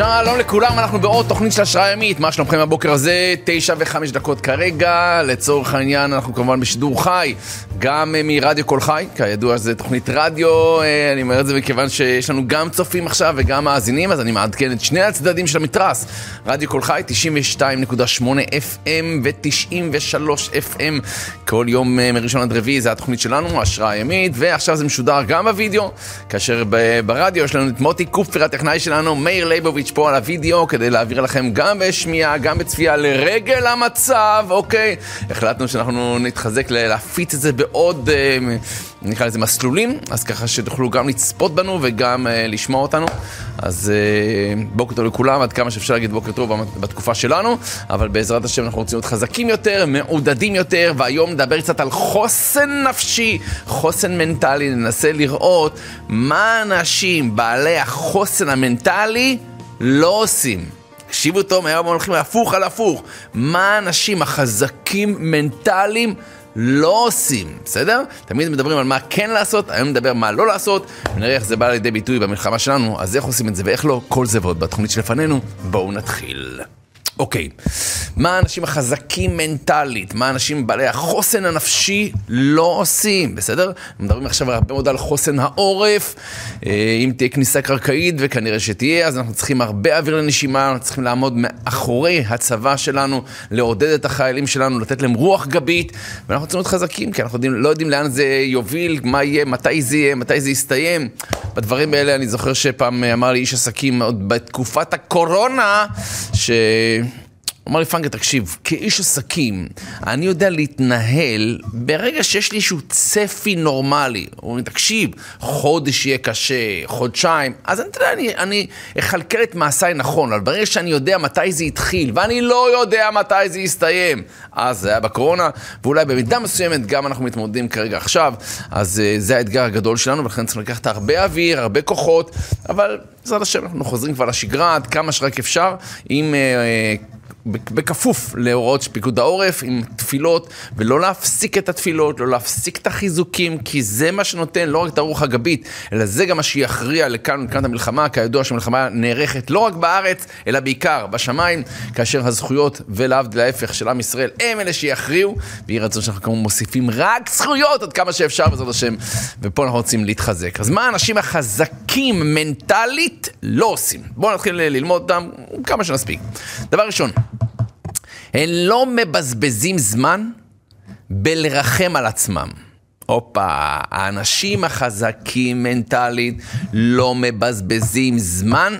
שלום לכולם, אנחנו בעוד תוכנית של השראה יומית. מה שלומכם הבוקר הזה? תשע וחמש דקות כרגע. לצורך העניין, אנחנו כמובן בשידור חי, גם אה, מרדיו קול חי. כידוע זה תוכנית רדיו, אה, אני אומר את זה מכיוון שיש לנו גם צופים עכשיו וגם מאזינים, אז אני מעדכן את שני הצדדים של המתרס. רדיו קול חי, 92.8 FM ו-93 FM. כל יום אה, מראשון עד רביעי זה התוכנית שלנו, השראה יומית, ועכשיו זה משודר גם בווידאו, כאשר ברדיו יש לנו את מוטי קופר, הטכנאי שלנו, מאיר ליבוביץ'. פה על הוידאו כדי להעביר לכם גם בשמיעה, גם בצפייה לרגל המצב, אוקיי? החלטנו שאנחנו נתחזק להפיץ את זה בעוד, אה, נקרא לזה מסלולים, אז ככה שתוכלו גם לצפות בנו וגם אה, לשמוע אותנו. אז אה, בוקר טוב לכולם, עד כמה שאפשר להגיד בוקר טוב בתקופה שלנו, אבל בעזרת השם אנחנו רוצים להיות חזקים יותר, מעודדים יותר, והיום נדבר קצת על חוסן נפשי, חוסן מנטלי, ננסה לראות מה אנשים בעלי החוסן המנטלי לא עושים. תקשיבו טוב, היום הולכים הפוך על הפוך. מה האנשים החזקים מנטליים לא עושים, בסדר? תמיד מדברים על מה כן לעשות, היום נדבר מה לא לעשות, ונראה איך זה בא לידי ביטוי במלחמה שלנו, אז איך עושים את זה ואיך לא, כל זה ועוד בתוכנית שלפנינו. בואו נתחיל. אוקיי, מה האנשים החזקים מנטלית, מה האנשים בעלי החוסן הנפשי לא עושים, בסדר? מדברים עכשיו הרבה מאוד על חוסן העורף, אה, אם תהיה כניסה קרקעית, וכנראה שתהיה, אז אנחנו צריכים הרבה אוויר לנשימה, אנחנו צריכים לעמוד מאחורי הצבא שלנו, לעודד את החיילים שלנו, לתת להם רוח גבית, ואנחנו צריכים להיות חזקים, כי אנחנו יודעים, לא יודעים לאן זה יוביל, מה יהיה, מתי זה יהיה, מתי זה יסתיים. בדברים האלה אני זוכר שפעם אמר לי איש עסקים, עוד בתקופת הקורונה, ש... אמר לי פנקר, תקשיב, כאיש עסקים, אני יודע להתנהל ברגע שיש לי איזשהו צפי נורמלי. הוא אומר, תקשיב, חודש יהיה קשה, חודשיים, אז אני, יודע, אני, אכלכל את מעשיי נכון, אבל ברגע שאני יודע מתי זה התחיל, ואני לא יודע מתי זה יסתיים, אז זה היה בקורונה, ואולי במידה מסוימת גם אנחנו מתמודדים כרגע עכשיו, אז uh, זה האתגר הגדול שלנו, ולכן צריכים לקחת הרבה אוויר, הרבה כוחות, אבל בעזרת השם אנחנו חוזרים כבר לשגרה עד כמה שרק אפשר, עם... Uh, בכפוף להוראות של פיקוד העורף, עם תפילות, ולא להפסיק את התפילות, לא להפסיק את החיזוקים, כי זה מה שנותן לא רק את הרוח הגבית, אלא זה גם מה שיכריע לכאן ולכאן המלחמה, כידוע שהמלחמה נערכת לא רק בארץ, אלא בעיקר בשמיים, כאשר הזכויות, ולהבדיל ההפך של עם ישראל, הם אלה שיכריעו, ויהי רצון שאנחנו כמובן מוסיפים רק זכויות עד כמה שאפשר בעזרת השם, ופה אנחנו רוצים להתחזק. אז מה האנשים החזקים מנטלית לא עושים? בואו נתחיל ללמוד אותם כמה שנספיק. דבר ראשון, הם לא מבזבזים זמן בלרחם על עצמם. הופה, האנשים החזקים מנטלית לא מבזבזים זמן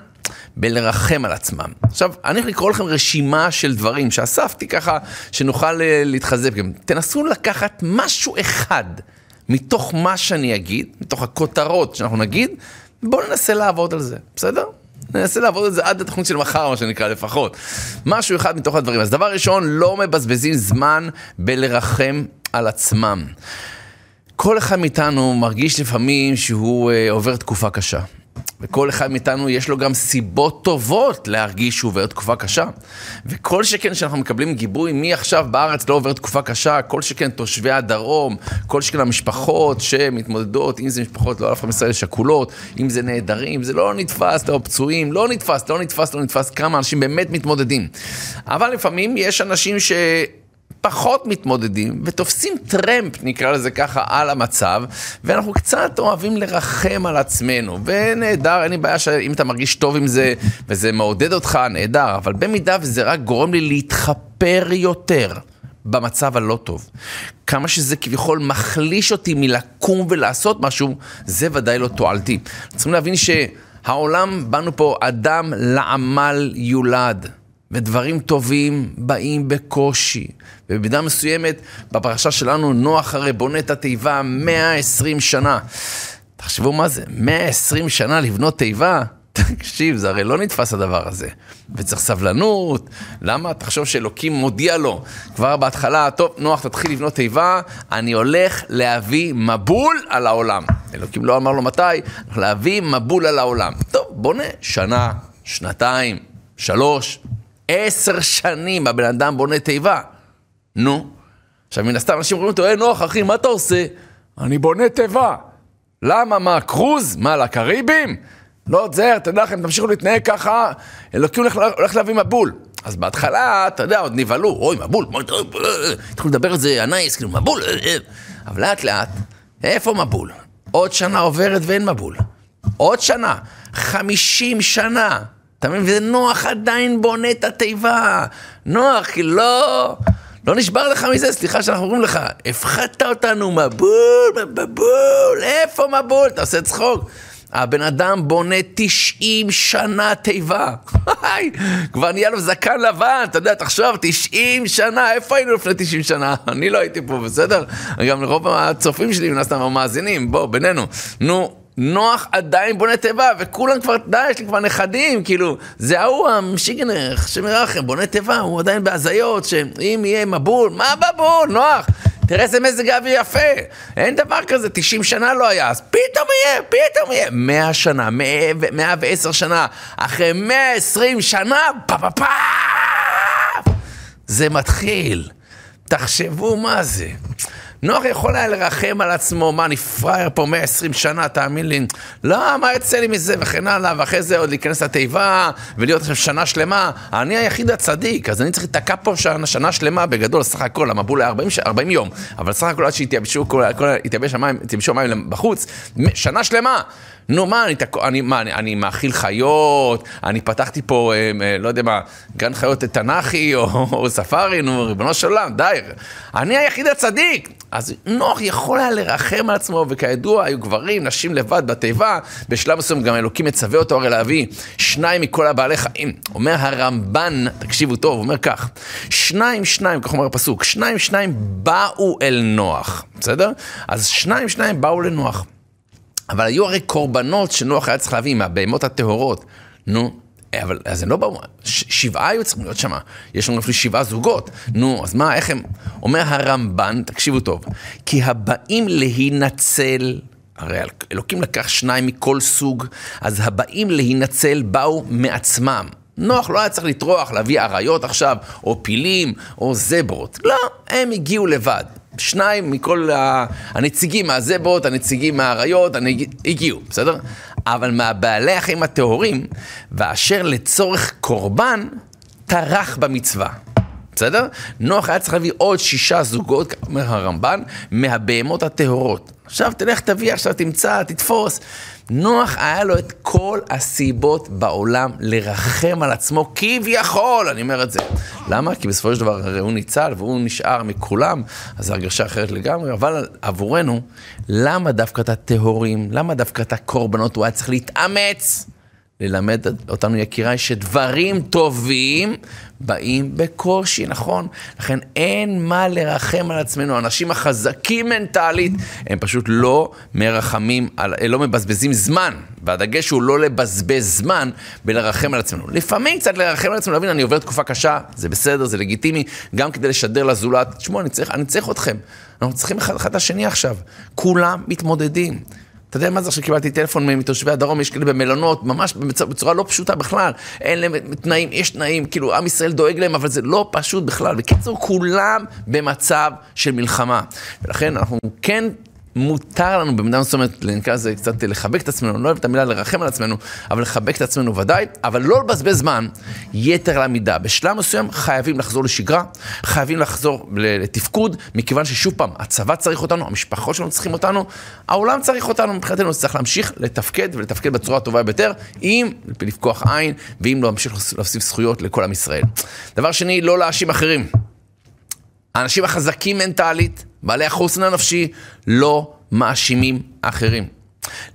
בלרחם על עצמם. עכשיו, אני הולך לקרוא לכם רשימה של דברים שאספתי ככה, שנוכל אה, להתחזק. תנסו לקחת משהו אחד מתוך מה שאני אגיד, מתוך הכותרות שאנחנו נגיד, ובואו ננסה לעבוד על זה, בסדר? ננסה לעבוד על זה עד התוכנית של מחר, מה שנקרא, לפחות. משהו אחד מתוך הדברים. אז דבר ראשון, לא מבזבזים זמן בלרחם על עצמם. כל אחד מאיתנו מרגיש לפעמים שהוא uh, עובר תקופה קשה. וכל אחד מאיתנו יש לו גם סיבות טובות להרגיש שהוא עובר תקופה קשה. וכל שכן שאנחנו מקבלים גיבוי, מי עכשיו בארץ לא עובר תקופה קשה, כל שכן תושבי הדרום, כל שכן המשפחות שמתמודדות, אם זה משפחות לא על אף ישראל שכולות, אם זה נעדרים, זה לא נתפס, לא פצועים, לא נתפס, לא נתפס, לא נתפס, כמה אנשים באמת מתמודדים. אבל לפעמים יש אנשים ש... פחות מתמודדים ותופסים טרמפ, נקרא לזה ככה, על המצב, ואנחנו קצת אוהבים לרחם על עצמנו, ונהדר, אין לי בעיה שאם אתה מרגיש טוב עם זה, וזה מעודד אותך, נהדר, אבל במידה וזה רק גורם לי להתחפר יותר. במצב הלא טוב. כמה שזה כביכול מחליש אותי מלקום ולעשות משהו, זה ודאי לא תועלתי. צריכים להבין שהעולם, באנו פה אדם לעמל יולד. ודברים טובים באים בקושי. ובמידה מסוימת, בפרשה שלנו, נוח הרי בונה את התיבה 120 שנה. תחשבו מה זה, 120 שנה לבנות תיבה? תקשיב, זה הרי לא נתפס הדבר הזה. וצריך סבלנות, למה? תחשוב שאלוקים מודיע לו כבר בהתחלה, טוב, נוח, תתחיל לבנות תיבה, אני הולך להביא מבול על העולם. אלוקים לא אמר לו מתי, להביא מבול על העולם. טוב, בונה שנה, שנתיים, שלוש, עשר שנים הבן אדם בונה תיבה. נו. עכשיו, מן הסתם אנשים אומרים אותו, היי נוח, אחי, מה אתה עושה? אני בונה תיבה. למה? מה, קרוז? מה, לקריבים? לא עוזר, תדע לכם, תמשיכו להתנהג ככה, אלוקים הולך, הולך להביא מבול. אז בהתחלה, אתה יודע, עוד נבהלו, אוי, מבול, התחילו לדבר על זה, הנייס, כאילו, מבול, אבל לאט לאט, איפה מבול? עוד שנה עוברת ואין מבול. עוד שנה, חמישים שנה. אתה מבין? ונוח עדיין בונה את התיבה. נוח, כי לא... לא נשבר לך מזה, סליחה שאנחנו אומרים לך, הפחדת אותנו, מבול, מבול, איפה מבול? אתה עושה צחוק. הבן אדם בונה 90 שנה תיבה. כבר נהיה לו זקן לבן, אתה יודע, תחשוב, 90 שנה, איפה היינו לפני 90 שנה? אני לא הייתי פה, בסדר? גם לרוב הצופים שלי, מן הסתם, המאזינים, בוא, בינינו. נו, נוח עדיין בונה תיבה, וכולם כבר, די, יש לי כבר נכדים, כאילו, זה ההוא המשיגנר, השם ירחם, בונה תיבה, הוא עדיין בהזיות, שאם יהיה מבול, מה מבול, נוח? תראה איזה מזג אוויר יפה, אין דבר כזה, 90 שנה לא היה, אז פתאום יהיה, פתאום יהיה. 100 שנה, 110 שנה, אחרי 120 שנה, פה פה פה! זה מתחיל. תחשבו מה זה. נוח יכול היה לרחם על עצמו, מה, אני פראייר פה 120 שנה, תאמין לי. לא, מה יצא לי מזה, וכן הלאה, ואחרי זה עוד להיכנס לתיבה, ולהיות עכשיו שנה שלמה. אני היחיד הצדיק, אז אני צריך להיתקע פה שנה, שנה שלמה, בגדול, סך הכל, המבול היה 40, 40 יום, אבל סך הכל עד שהתייבשו המים בחוץ, שנה שלמה. נו, מה, אני, תק... אני, מה, אני, אני מאכיל חיות, אני פתחתי פה, אה, אה, לא יודע מה, גן חיות תנ"כי או, או ספארי, נו, ריבונו של עולם, די. אני היחיד הצדיק. אז נוח יכול היה לרחם על עצמו, וכידוע, היו גברים, נשים לבד בתיבה, בשלב מסוים גם אלוקים מצווה אותו הרי להביא שניים מכל הבעלי חיים. אומר הרמב"ן, תקשיבו טוב, הוא אומר כך, שניים, שניים, כך אומר הפסוק, שניים, שניים באו אל נוח, בסדר? אז שניים, שניים באו לנוח. אבל היו הרי קורבנות שנוח היה צריך להביא מהבהמות הטהורות. נו, אבל אז הם לא באו, שבעה היו צריכים להיות שם, יש לנו אפילו שבעה זוגות. נו, אז מה, איך הם... אומר הרמב"ן, תקשיבו טוב, כי הבאים להינצל, הרי אלוקים לקח שניים מכל סוג, אז הבאים להינצל באו מעצמם. נוח לא היה צריך לטרוח, להביא אריות עכשיו, או פילים, או זברות. לא, הם הגיעו לבד. שניים מכל הנציגים מהזברות, הנציגים מהאריות, הגיעו, בסדר? אבל מהבעלי החיים הטהורים, ואשר לצורך קורבן, טרח במצווה. בסדר? נוח היה צריך להביא עוד שישה זוגות, אומר הרמב"ן, מהבהמות הטהורות. עכשיו תלך תביא, עכשיו תמצא, תתפוס. נוח היה לו את כל הסיבות בעולם לרחם על עצמו כביכול, אני אומר את זה. למה? כי בסופו של דבר הרי הוא ניצל והוא נשאר מכולם, אז זו הרגשה אחרת לגמרי, אבל עבורנו, למה דווקא את הטהורים, למה דווקא את הקורבנות הוא היה צריך להתאמץ? ללמד אותנו, יקיריי, שדברים טובים באים בקושי, נכון? לכן אין מה לרחם על עצמנו. האנשים החזקים מנטלית, הם פשוט לא מרחמים, על, לא מבזבזים זמן. והדגש הוא לא לבזבז זמן בלרחם על עצמנו. לפעמים קצת לרחם על עצמנו, להבין, אני עובר תקופה קשה, זה בסדר, זה לגיטימי, גם כדי לשדר לזולת, תשמעו, אני אני צריך אתכם. אנחנו צריכים אחד את השני עכשיו. כולם מתמודדים. אתה יודע מה זה עכשיו קיבלתי טלפון מתושבי הדרום, יש כאלה במלונות, ממש בצורה לא פשוטה בכלל. אין להם תנאים, יש תנאים, כאילו עם ישראל דואג להם, אבל זה לא פשוט בכלל. בקיצור, כולם במצב של מלחמה. ולכן אנחנו כן מותר לנו במידה מסוימת, נקרא לזה קצת לחבק את עצמנו, אני לא אוהב את המילה לרחם על עצמנו, אבל לחבק את עצמנו ודאי, אבל לא לבזבז זמן יתר על המידה. בשלב מסוים חייבים לחזור לשגרה, חייבים לחזור לתפקוד, מכיוון ששוב פעם, הצבא צריך אותנו, המשפחות שלנו צריכים אותנו, העולם צריך אותנו, מבחינתנו צריך להמשיך לתפקד ולתפקד בצורה הטובה ביותר, אם לפקוח עין, ואם לא להמשיך להוסיף זכויות לכל עם ישראל. דבר שני, לא להאשים אחרים. האנשים החזקים מנטלית, בעלי החוסן הנפשי, לא מאשימים אחרים.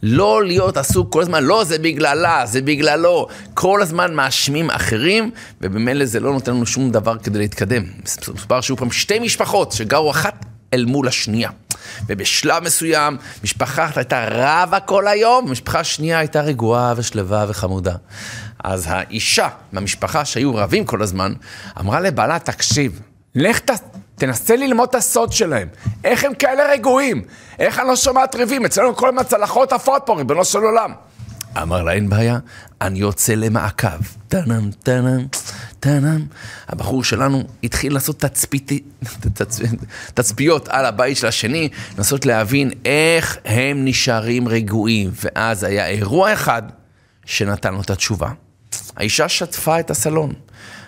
לא להיות עסוק כל הזמן, לא, זה בגללה, זה בגללו. כל הזמן מאשימים אחרים, ובמילא זה לא נותן לנו שום דבר כדי להתקדם. מסופר שהיו פעם שתי משפחות שגרו אחת אל מול השנייה. ובשלב מסוים, משפחה אחת הייתה רבה כל היום, ומשפחה שנייה הייתה רגועה ושלווה וחמודה. אז האישה מהמשפחה שהיו רבים כל הזמן, אמרה לבעלה, תקשיב, לך ת... תנסה ללמוד את הסוד שלהם. איך הם כאלה רגועים? איך אני לא שומעת ריבים? אצלנו כל הזמן צלחות עפות פה, ריבונו של עולם. אמר לה, אין בעיה, אני יוצא למעקב. טאנם, טאנם, טאנם. הבחור שלנו התחיל לעשות. תצפיות על הבית של השני, לנסות להבין איך הם נשארים רגועים. ואז היה אירוע אחד שנתן לו את התשובה. האישה שטפה את הסלון.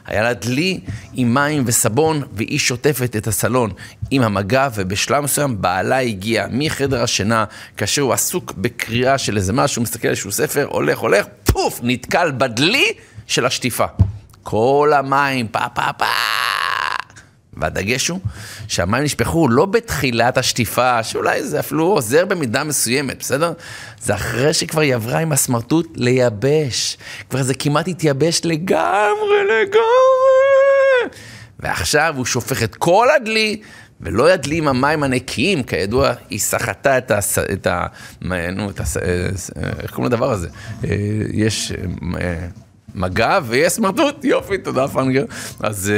היה לה דלי עם מים וסבון, והיא שוטפת את הסלון עם המגע, ובשלב מסוים בעלה הגיע מחדר השינה, כאשר הוא עסוק בקריאה של איזה משהו, מסתכל על איזשהו ספר, הולך, הולך, פוף, נתקל בדלי של השטיפה. כל המים, פה, פה, פה. והדגש הוא שהמים נשפכו לא בתחילת השטיפה, שאולי זה אפילו עוזר במידה מסוימת, בסדר? זה אחרי שכבר היא עברה עם הסמרטוט לייבש. כבר זה כמעט התייבש לגמרי, לגמרי. ועכשיו הוא שופך את כל הדלי, ולא ידלי עם המים הנקיים, כידוע, היא סחטה את ה... את ה... נו, את ה... איך קוראים לדבר הזה? אה, יש... אה, מגע ויש סמרטוט, יופי, תודה פנגר. אז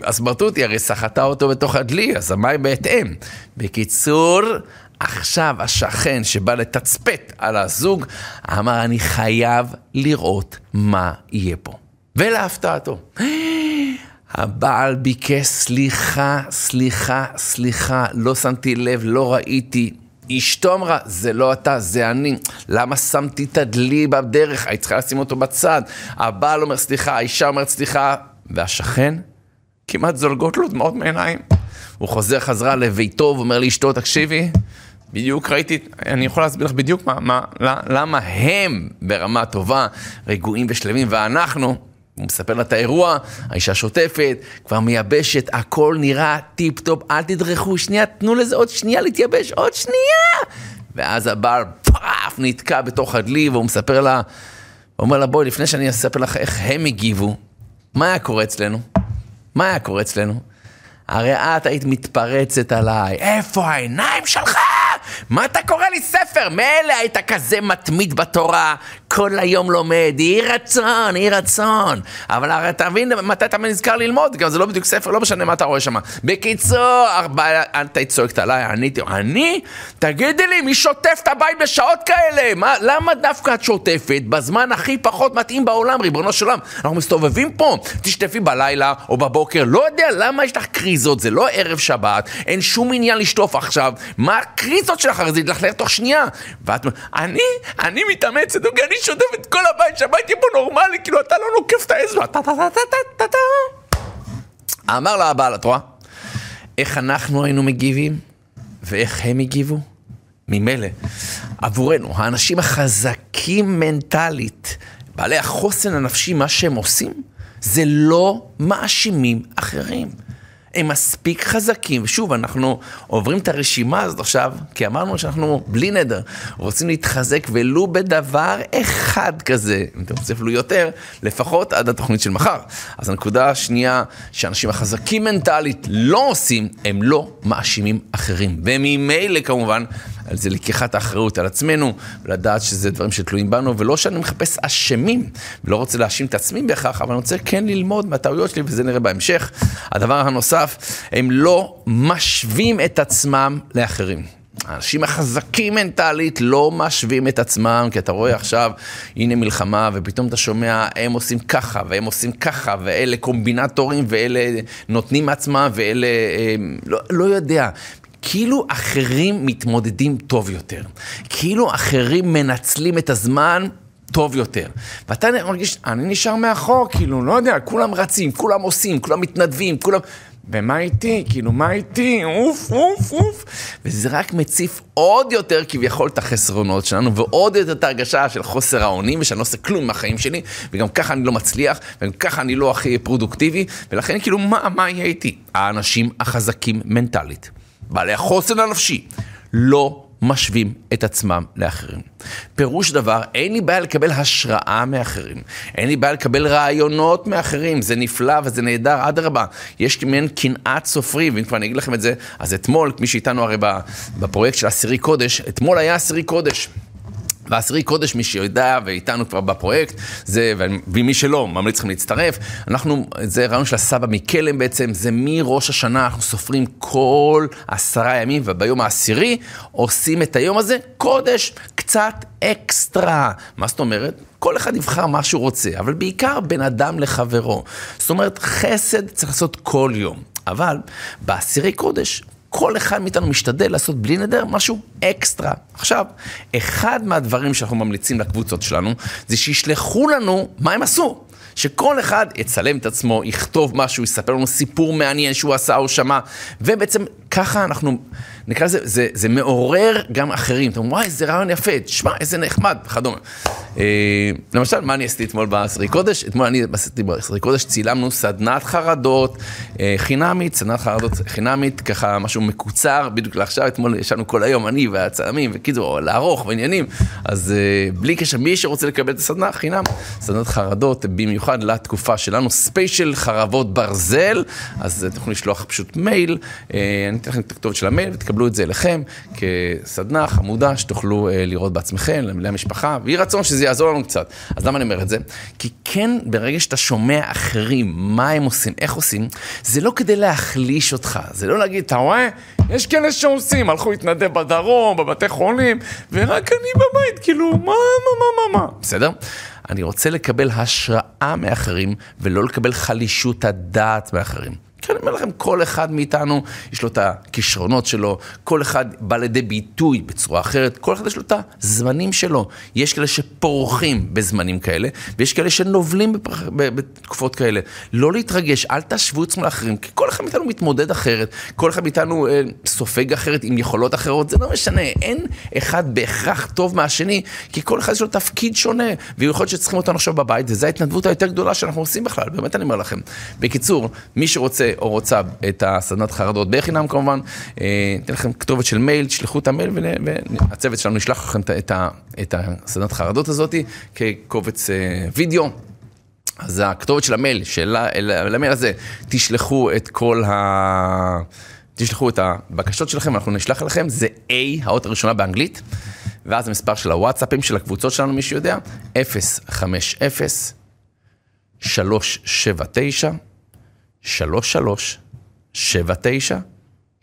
uh, הסמרטוט היא הרי סחטה אותו בתוך הדלי, אז המים בהתאם. בקיצור, עכשיו השכן שבא לתצפת על הזוג, אמר, אני חייב לראות מה יהיה פה. ולהפתעתו, הבעל ביקש סליחה, סליחה, סליחה, לא שמתי לב, לא ראיתי. אשתו אמרה, זה לא אתה, זה אני. למה שמתי את הדלי בדרך? היית צריכה לשים אותו בצד. הבעל אומר סליחה, האישה אומרת סליחה, והשכן כמעט זולגות לו דמעות מעיניים. הוא חוזר חזרה לביתו ואומר לאשתו, תקשיבי, בדיוק ראיתי, אני יכול להסביר לך בדיוק מה, מה, למה הם ברמה טובה, רגועים ושלמים, ואנחנו, הוא מספר לה את האירוע, האישה שוטפת, כבר מייבשת, הכל נראה טיפ-טופ, אל תדרכו, שנייה, תנו לזה עוד שנייה להתייבש, עוד שנייה! ואז הבעל פאף נתקע בתוך הדלי, והוא מספר לה, הוא אומר לה, בואי, לפני שאני אספר לך איך הם הגיבו, מה היה קורה אצלנו? מה היה קורה אצלנו? הרי את היית מתפרצת עליי, איפה העיניים שלך? מה אתה קורא לי ספר? מילא היית כזה מתמיד בתורה, כל היום לומד, יהי רצון, יהי רצון. אבל הרי אתה מבין מתי אתה נזכר ללמוד, גם זה לא בדיוק ספר, לא משנה מה אתה רואה שם. בקיצור, את היית צועקת עליי, עניתי, אני? תגידי לי, מי שוטף את הבית בשעות כאלה? מה, למה דווקא את שוטפת בזמן הכי פחות מתאים בעולם, ריבונו של עולם? אנחנו מסתובבים פה, תשטפי בלילה או בבוקר, לא יודע למה יש לך קריזות, זה לא ערב שבת, אין שום עניין לשטוף עכשיו. מה הקריזות שלך? הרי זה יתלכלך תוך שנייה. ואת אומרת, אני, אני מתאמצת, אני שוטף את כל הבית, שהבית יהיה פה נורמלי, כאילו אתה לא נוקף את האצבע, טה טה טה טה טה טה אמר לה הבעל, את רואה? איך אנחנו היינו מגיבים, ואיך הם הגיבו? ממילא, עבורנו, האנשים החזקים מנטלית, בעלי החוסן הנפשי, מה שהם עושים, זה לא מאשימים אחרים. הם מספיק חזקים. ושוב, אנחנו עוברים את הרשימה הזאת עכשיו, כי אמרנו שאנחנו בלי נדר, רוצים להתחזק ולו בדבר אחד כזה, אם אתם רוצים אפילו יותר, לפחות עד התוכנית של מחר. אז הנקודה השנייה, שאנשים החזקים מנטלית לא עושים, הם לא מאשימים אחרים. וממילא כמובן, זה לקיחת האחריות על עצמנו, ולדעת שזה דברים שתלויים בנו, ולא שאני מחפש אשמים, ולא רוצה להאשים את עצמי בהכרח, אבל אני רוצה כן ללמוד מהטעויות שלי, וזה נראה בהמשך. הדבר הנוסף, הם לא משווים את עצמם לאחרים. האנשים החזקים מנטלית לא משווים את עצמם, כי אתה רואה עכשיו, הנה מלחמה, ופתאום אתה שומע, הם עושים ככה, והם עושים ככה, ואלה קומבינטורים, ואלה נותנים מעצמם, ואלה, לא, לא יודע. כאילו אחרים מתמודדים טוב יותר. כאילו אחרים מנצלים את הזמן טוב יותר. ואתה מרגיש, אני נשאר מאחור, כאילו, לא יודע, כולם רצים, כולם עושים, כולם מתנדבים, כולם... ומה איתי? כאילו, מה איתי? אוף, אוף, אוף. וזה רק מציף עוד יותר כביכול את החסרונות שלנו, ועוד יותר את ההרגשה של חוסר האונים, ושאני לא עושה כלום מהחיים שלי, וגם ככה אני לא מצליח, וגם ככה אני לא הכי פרודוקטיבי, ולכן כאילו, מה, מה יהיה איתי? האנשים החזקים מנטלית. בעלי החוסן הנפשי, לא משווים את עצמם לאחרים. פירוש דבר, אין לי בעיה לקבל השראה מאחרים, אין לי בעיה לקבל רעיונות מאחרים, זה נפלא וזה נהדר, אדרבה. יש מעין קנאת סופרים, ואם כבר אני אגיד לכם את זה, אז אתמול, מי שאיתנו הרי בפרויקט של עשירי קודש, אתמול היה עשירי קודש. ועשירי קודש, מי שיודע ואיתנו כבר בפרויקט, זה, ומי שלא, ממליץ לכם להצטרף. אנחנו, זה רעיון של הסבא מקלם בעצם, זה מראש השנה, אנחנו סופרים כל עשרה ימים, וביום העשירי עושים את היום הזה קודש, קצת אקסטרה. מה זאת אומרת? כל אחד יבחר מה שהוא רוצה, אבל בעיקר בין אדם לחברו. זאת אומרת, חסד צריך לעשות כל יום. אבל בעשירי קודש, כל אחד מאיתנו משתדל לעשות בלי נדר משהו אקסטרה. עכשיו, אחד מהדברים שאנחנו ממליצים לקבוצות שלנו, זה שישלחו לנו מה הם עשו. שכל אחד יצלם את עצמו, יכתוב משהו, יספר לנו סיפור מעניין שהוא עשה או שמע, ובעצם ככה אנחנו, נקרא לזה, זה, זה מעורר גם אחרים. אתם אומרים, וואי, איזה רעיון יפה, תשמע, איזה נחמד, וכדומה. אה, למשל, מה אני עשיתי אתמול בעשרי קודש? אתמול אני עשיתי בעשרי קודש, צילמנו סדנת חרדות אה, חינמית, סדנת חרדות חינמית, ככה משהו מקוצר, בדיוק לעכשיו, אתמול ישבנו כל היום, אני והצלמים, וקיצור, לערוך ועניינים, אז אה, בלי קשר, מי שרוצה לקבל את הסדנה, חינם, סדנת חרדות, במיוחד לתקופה שלנו, special חרבות ברזל, אז אתם יכולים לשלוח פשוט מייל, אני אתן לכם את הכתובת של המייל ותקבלו את זה אליכם כסדנה חמודה שתוכלו לראות בעצמכם, למשפחה, ויהי רצון שזה יעזור לנו קצת. אז למה אני אומר את זה? כי כן, ברגע שאתה שומע אחרים, מה הם עושים, איך עושים, זה לא כדי להחליש אותך, זה לא להגיד, אתה רואה, יש כאלה שעושים, הלכו להתנדב בדרום, בבתי חולים, ורק אני בבית, כאילו, מה, מה, מה, מה, מה, בסדר? אני רוצה לקבל השראה מאחרים, ולא לקבל חלישות הדעת מאחרים. כן, אני אומר לכם, כל אחד מאיתנו יש לו את הכישרונות שלו, כל אחד בא לידי ביטוי בצורה אחרת, כל אחד יש לו את הזמנים שלו. יש כאלה שפורחים בזמנים כאלה, ויש כאלה שנובלים בפרח... בתקופות כאלה. לא להתרגש, אל תשוו עצמו לאחרים, כי כל אחד מאיתנו מתמודד אחרת, כל אחד מאיתנו אה, סופג אחרת עם יכולות אחרות, זה לא משנה, אין אחד בהכרח טוב מהשני, כי כל אחד יש לו תפקיד שונה, ויכול להיות שצריכים אותנו עכשיו בבית, וזו ההתנדבות היותר גדולה שאנחנו עושים בכלל, באמת אני אומר לכם. בקיצור, מי שרוצה או רוצה את הסדנת חרדות בחינם כמובן, אה, ניתן לכם כתובת של מייל, תשלחו את המייל והצוות שלנו ישלח לכם את, הסדנת חרדות הזאת כקובץ אה, וידאו. אז הכתובת של המייל, של המייל הזה, תשלחו את כל ה... תשלחו את הבקשות שלכם, אנחנו נשלח לכם, זה A, האות הראשונה באנגלית, ואז המספר של הוואטסאפים של הקבוצות שלנו, מי שיודע, 050 379 3379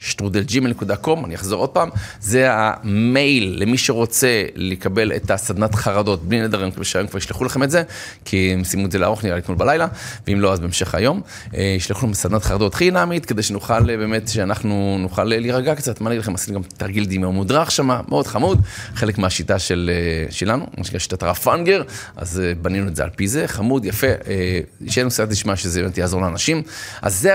שטרודלג'ימל.קום, אני אחזור עוד פעם, זה המייל למי שרוצה לקבל את הסדנת חרדות בלי נדרים, מקווה שהיום כבר ישלחו לכם את זה, כי הם סיימו את זה לארוך נראה לי אתמול בלילה, ואם לא אז בהמשך היום. אה, ישלחו לנו סדנת חרדות חינמית, כדי שנוכל אה, באמת, שאנחנו נוכל אה, להירגע קצת, מה אני אגיד לכם, עשיתי גם תרגיל דימי מודרך שם, מאוד חמוד, חלק מהשיטה של, שלנו, מה שנקרא שיטת הרפנגר, אז בנינו את זה על פי זה, חמוד, יפה, שיהיה לנו סייעת לשמה שזה באמת יעזור לאנשים. אז זה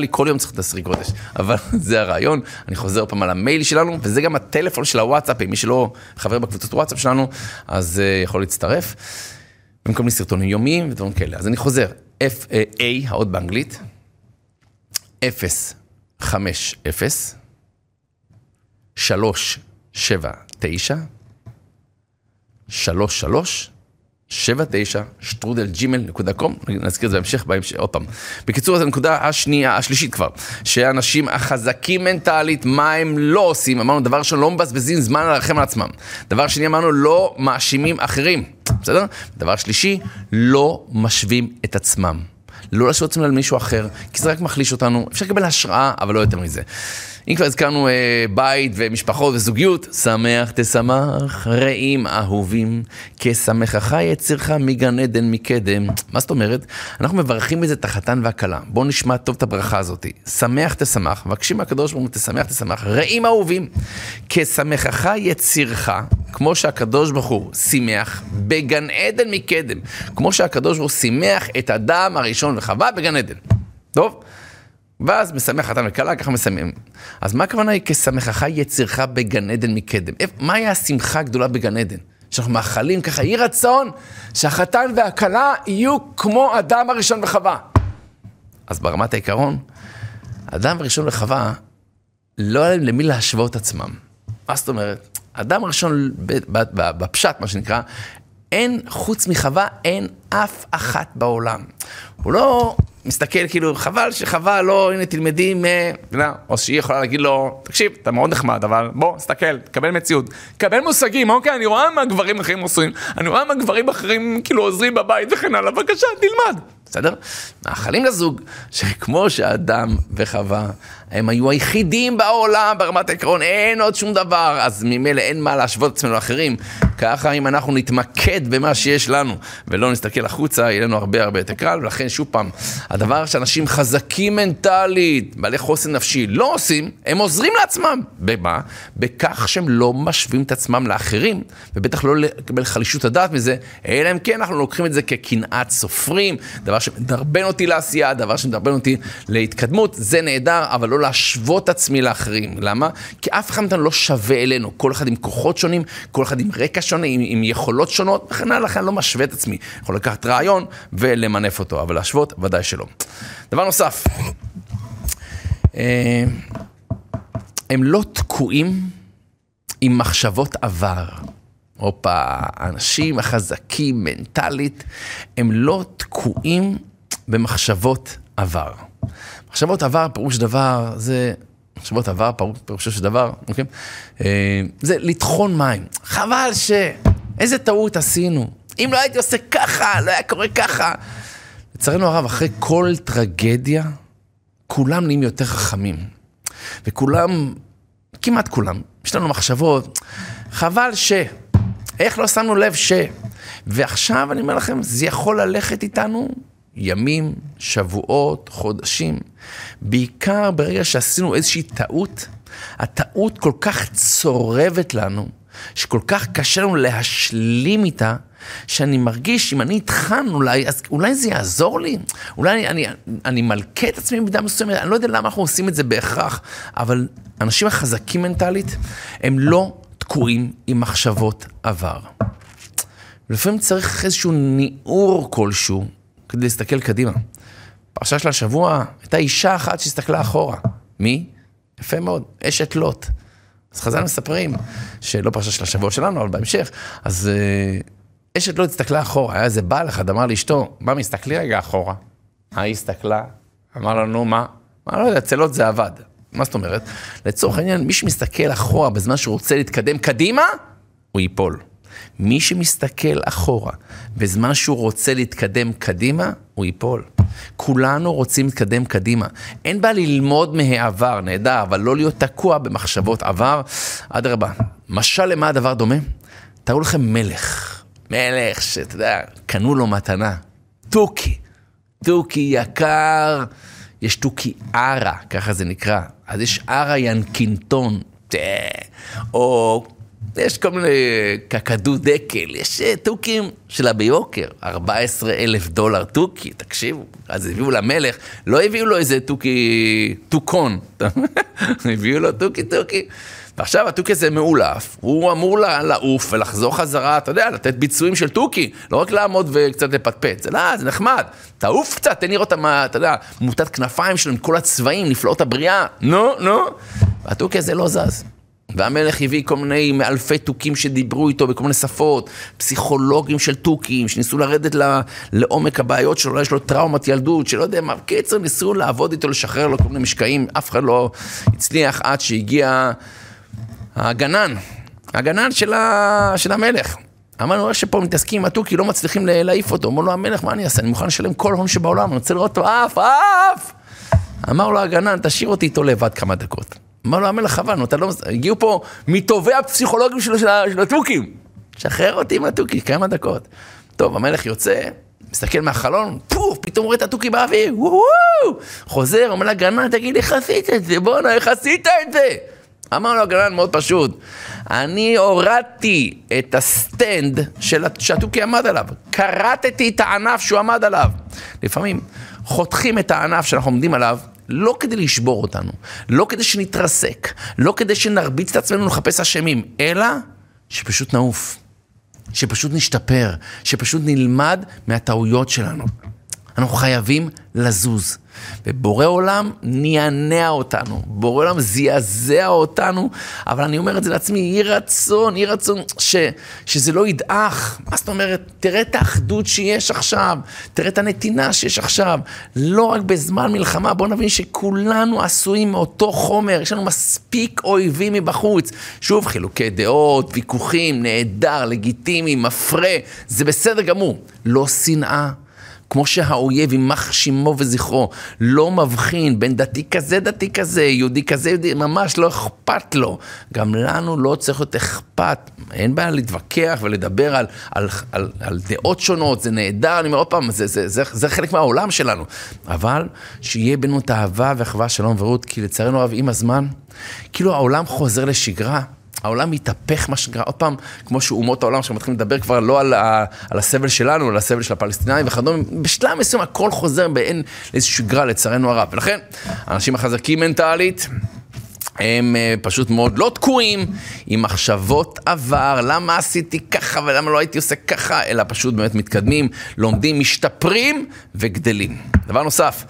לי כל יום צריך את עשרי קודש, אבל זה הרעיון. אני חוזר פעם על המייל שלנו, וזה גם הטלפון של הוואטסאפ, מי שלא חבר בקבוצות וואטסאפ שלנו, אז uh, יכול להצטרף. לי סרטונים יומיים ודברים כאלה. אז אני חוזר, F, A, האות באנגלית, 0, 5, 0, 3, 7, 9, 3, 3, 79 שטרודל ג'ימל נקודה קום, נזכיר את זה בהמשך, בהמשך, עוד פעם. בקיצור, זו הנקודה השנייה, השלישית כבר, שהאנשים החזקים מנטלית, מה הם לא עושים, אמרנו, דבר ראשון, לא מבזבזים זמן עליכם על עצמם. דבר שני, אמרנו, לא מאשימים אחרים, בסדר? דבר שלישי, לא משווים את עצמם. לא להשאיר עצמם על מישהו אחר, כי זה רק מחליש אותנו, אפשר לקבל השראה, אבל לא יותר מזה. אם כבר הזכרנו אה, בית ומשפחות וזוגיות, שמח תשמח, רעים אהובים, כשמחך יצירך מגן עדן מקדם. מה זאת אומרת? אנחנו מברכים בזה את החתן והכלה. בואו נשמע טוב את הברכה הזאת. שמח תשמח, מבקשים מהקדוש ברוך הוא תשמח תשמח, רעים אהובים, כשמחך יצירך, כמו שהקדוש ברוך הוא שימח בגן עדן מקדם, כמו שהקדוש ברוך הוא שימח את אדם הראשון וחווה בגן עדן. טוב? ואז משמח חתן וכלה, ככה מסיימים. אז מה הכוונה היא כשמחך יצירך בגן עדן מקדם? מהי השמחה הגדולה בגן עדן? שאנחנו מאחלים ככה, יהי רצון שהחתן והכלה יהיו כמו אדם הראשון וחווה. אז ברמת העיקרון, אדם הראשון וחווה, לא היה להם למי להשוות עצמם. מה זאת אומרת? אדם הראשון, בפשט, מה שנקרא, אין, חוץ מחווה, אין אף אחת בעולם. הוא לא מסתכל כאילו, חבל שחבל, לא, הנה תלמדי מ... או שהיא יכולה להגיד לו, תקשיב, אתה מאוד נחמד, אבל בוא, תסתכל, תקבל מציאות. קבל מושגים, אוקיי, אני רואה מה גברים אחרים עושים, אני רואה מה גברים אחרים כאילו עוזרים בבית וכן הלאה, בבקשה, תלמד. בסדר? מאחלים לזוג שכמו שאדם וחווה הם היו היחידים בעולם ברמת העקרון, אין עוד שום דבר, אז ממילא אין מה להשוות עצמנו לאחרים. ככה אם אנחנו נתמקד במה שיש לנו ולא נסתכל החוצה, יהיה לנו הרבה הרבה יותר קל, ולכן שוב פעם, הדבר שאנשים חזקים מנטלית, בעלי חוסן נפשי, לא עושים, הם עוזרים לעצמם. במה? בכך שהם לא משווים את עצמם לאחרים, ובטח לא לקבל חלישות הדעת מזה, אלא אם כן אנחנו לוקחים את זה כקנאת סופרים, דבר שמדרבן אותי לעשייה, דבר שמדרבן אותי להתקדמות, זה נהדר, אבל לא להשוות עצמי לאחרים. למה? כי אף אחד מאיתנו לא שווה אלינו, כל אחד עם כוחות שונים, כל אחד עם רקע שונה, עם, עם יכולות שונות, וכן הלאה, לכן אני לא משווה את עצמי. יכול לקחת רעיון ולמנף אותו, אבל להשוות, ודאי שלא. דבר נוסף, אה, הם לא תקועים עם מחשבות עבר. הופה, האנשים החזקים מנטלית, הם לא תקועים במחשבות עבר. מחשבות עבר, פירוש דבר, זה... מחשבות עבר, פירושו של דבר, אוקיי? אה, זה לטחון מים. חבל ש... איזה טעות עשינו. אם לא הייתי עושה ככה, לא היה קורה ככה. לצערנו הרב, אחרי כל טרגדיה, כולם נהיים יותר חכמים. וכולם, כמעט כולם, יש לנו מחשבות, חבל ש... איך לא שמנו לב ש... ועכשיו אני אומר לכם, זה יכול ללכת איתנו ימים, שבועות, חודשים. בעיקר ברגע שעשינו איזושהי טעות, הטעות כל כך צורבת לנו, שכל כך קשה לנו להשלים איתה, שאני מרגיש, אם אני איתכם אולי, אז אולי זה יעזור לי? אולי אני, אני, אני מלכה את עצמי במידה מסוימת, אני לא יודע למה אנחנו עושים את זה בהכרח, אבל אנשים החזקים מנטלית, הם לא תקועים עם מחשבות עבר. לפעמים צריך איזשהו ניעור כלשהו כדי להסתכל קדימה. פרשה של השבוע הייתה אישה אחת שהסתכלה אחורה. מי? יפה מאוד, אשת לוט. אז חז"ל מספרים, שלא פרשה של השבוע שלנו, אבל בהמשך, אז uh, אשת לוט הסתכלה אחורה, היה איזה בעל אחד, אמר לאשתו, מה, מסתכלי רגע אחורה. היא הסתכלה, אמר לו, נו, מה? מה, לא יודע, אצל לוט זה עבד. מה זאת אומרת? לצורך העניין, מי שמסתכל אחורה בזמן שהוא רוצה להתקדם קדימה, הוא ייפול. מי שמסתכל אחורה בזמן שהוא רוצה להתקדם קדימה, הוא ייפול. כולנו רוצים להתקדם קדימה. אין בעיה ללמוד מהעבר, נהדר, אבל לא להיות תקוע במחשבות עבר. אדרבה, משל למה הדבר דומה? תראו לכם מלך, מלך שאתה יודע, קנו לו מתנה, תוכי, תוכי יקר, יש תוכי ערה, ככה זה נקרא. אז יש ערה ינקינטון, או יש כל מיני קקדו דקל, יש אה, תוכים שלה ביוקר, 14 אלף דולר תוכי, תקשיבו, אז הביאו למלך, לא הביאו לו איזה תוכי, תוכון, הביאו לו תוכי תוכי. ועכשיו התוכי הזה מאולף, הוא אמור לעוף ולחזור חזרה, אתה יודע, לתת ביצועים של תוכי, לא רק לעמוד וקצת לפטפט, זה לא, זה נחמד, תעוף קצת, תן לראות, אתה יודע, מוטת כנפיים שלו עם כל הצבעים, נפלאות הבריאה, נו, נו, והתוכי הזה לא זז. והמלך הביא כל מיני מאלפי תוכים שדיברו איתו בכל מיני שפות, פסיכולוגים של תוכים, שניסו לרדת לעומק הבעיות שלו, אולי יש לו טראומת ילדות, שלא יודע מה, קיצר ניסו לעבוד איתו, לשחרר לו כל מיני משקעים, אף אחד לא הצליח עד שהגיע הגנן, הגנן של, ה... של המלך. אמרנו, איך שפה מתעסקים עם התוכי, לא מצליחים להעיף אותו. אמר לו המלך, מה אני אעשה? אני מוכן לשלם כל הון שבעולם, אני רוצה לראות אותו עף, עף! אמר לו הגנן, תשאיר אותי איתו לבד כמה דקות. אמר לו המלך נו, אתה לא... הגיעו פה מטובי הפסיכולוגים של, של התוכים. שחרר אותי עם התוכי, כמה דקות. טוב, המלך יוצא, מסתכל מהחלון, פוף, פתאום רואה את התוכי באוויר, וואו, חוזר, אומר לגנן, תגיד, איך עשית את זה? בואנה, איך עשית את זה? אמר לו הגנן מאוד פשוט, אני הורדתי את הסטנד שהתוכי עמד עליו, כרתתי את הענף שהוא עמד עליו. לפעמים חותכים את הענף שאנחנו עומדים עליו, לא כדי לשבור אותנו, לא כדי שנתרסק, לא כדי שנרביץ את עצמנו לחפש אשמים, אלא שפשוט נעוף, שפשוט נשתפר, שפשוט נלמד מהטעויות שלנו. אנחנו חייבים לזוז. ובורא עולם נענע אותנו, בורא עולם זעזע אותנו, אבל אני אומר את זה לעצמי, יהי רצון, יהי רצון ש, שזה לא ידעך. מה זאת אומרת? תראה את האחדות שיש עכשיו, תראה את הנתינה שיש עכשיו. לא רק בזמן מלחמה, בואו נבין שכולנו עשויים מאותו חומר, יש לנו מספיק אויבים מבחוץ. שוב, חילוקי דעות, ויכוחים, נהדר, לגיטימי, מפרה, זה בסדר גמור. לא שנאה. כמו שהאויב, יימח שמו וזכרו, לא מבחין בין דתי כזה, דתי כזה, יהודי כזה, יהודי, ממש לא אכפת לו. גם לנו לא צריך להיות אכפת. אין בעיה להתווכח ולדבר על, על, על, על דעות שונות, זה נהדר, אני אומר עוד פעם, זה, זה, זה, זה חלק מהעולם שלנו. אבל שיהיה בינינו את האהבה והאחווה, שלום ורעות, כי לצערנו הרב, עם הזמן, כאילו העולם חוזר לשגרה. העולם מתהפך, מה שקרה, עוד פעם, כמו שאומות העולם שמתחילים לדבר כבר לא על, ה, על הסבל שלנו, על הסבל של הפלסטינאים וכדומה, בשלב מסוים הכל חוזר באין איזושהי שגרה, לצערנו הרב. ולכן, האנשים החזקים מנטלית, הם uh, פשוט מאוד לא תקועים עם מחשבות עבר, למה עשיתי ככה ולמה לא הייתי עושה ככה, אלא פשוט באמת מתקדמים, לומדים, משתפרים וגדלים. דבר נוסף,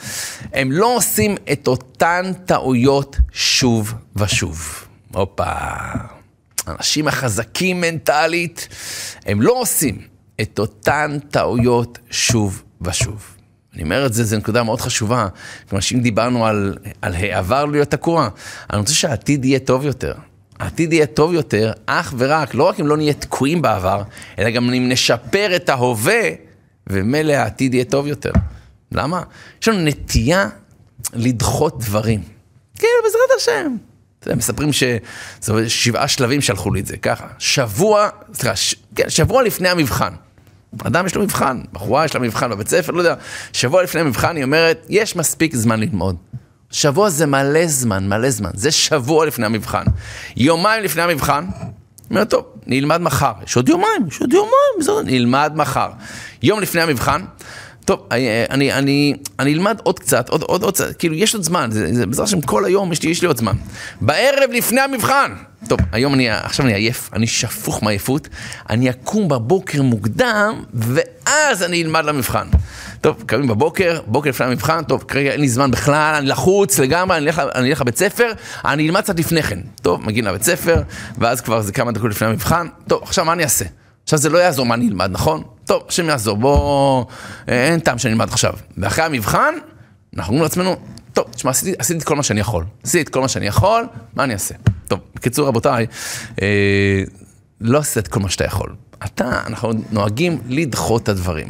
הם לא עושים את אותן טעויות שוב ושוב. הופה. האנשים החזקים מנטלית, הם לא עושים את אותן טעויות שוב ושוב. אני אומר את זה, זו נקודה מאוד חשובה. כלומר, שאם דיברנו על, על העבר להיות תקוע, אני רוצה שהעתיד יהיה טוב יותר. העתיד יהיה טוב יותר, אך ורק, לא רק אם לא נהיה תקועים בעבר, אלא גם אם נשפר את ההווה, ומילא העתיד יהיה טוב יותר. למה? יש לנו נטייה לדחות דברים. כן, בעזרת השם. מספרים שזה שבעה שלבים שלחו לי את זה, ככה. שבוע, סליחה, ש... כן, שבוע לפני המבחן. אדם יש לו מבחן, בחורה יש לה מבחן בבית ספר, לא יודע. שבוע לפני המבחן היא אומרת, יש מספיק זמן ללמוד. שבוע זה מלא זמן, מלא זמן. זה שבוע לפני המבחן. יומיים לפני המבחן, אומרת, טוב, נלמד מחר. יש עוד יומיים, יש עוד יומיים, נלמד מחר. יום לפני המבחן, טוב, אני, אני, אני, אני אלמד עוד קצת, עוד, עוד, עוד קצת, כאילו, יש עוד זמן, זה בעזרת השם כל היום יש לי, יש לי עוד זמן. בערב לפני המבחן, טוב, היום אני, עכשיו אני עייף, אני שפוך מעייפות, אני אקום בבוקר מוקדם, ואז אני אלמד למבחן. טוב, קמים בבוקר, בוקר לפני המבחן, טוב, כרגע אין לי זמן בכלל, אני לחוץ לגמרי, אני אלך, אני אלך לבית ספר, אני אלמד קצת לפני כן. טוב, מגיעים לבית ספר, ואז כבר זה כמה דקות לפני המבחן, טוב, עכשיו מה אני אעשה? עכשיו זה לא יעזור מה אני אלמד, נכון? טוב, השם יעזור, בוא... אין טעם שאני אלמד עכשיו. ואחרי המבחן, אנחנו אומרים לעצמנו, טוב, תשמע, עשיתי, עשיתי את כל מה שאני יכול. עשיתי את כל מה שאני יכול, מה אני אעשה? טוב, בקיצור, רבותיי, אה, לא עשית את כל מה שאתה יכול. אתה, אנחנו נוהגים לדחות את הדברים.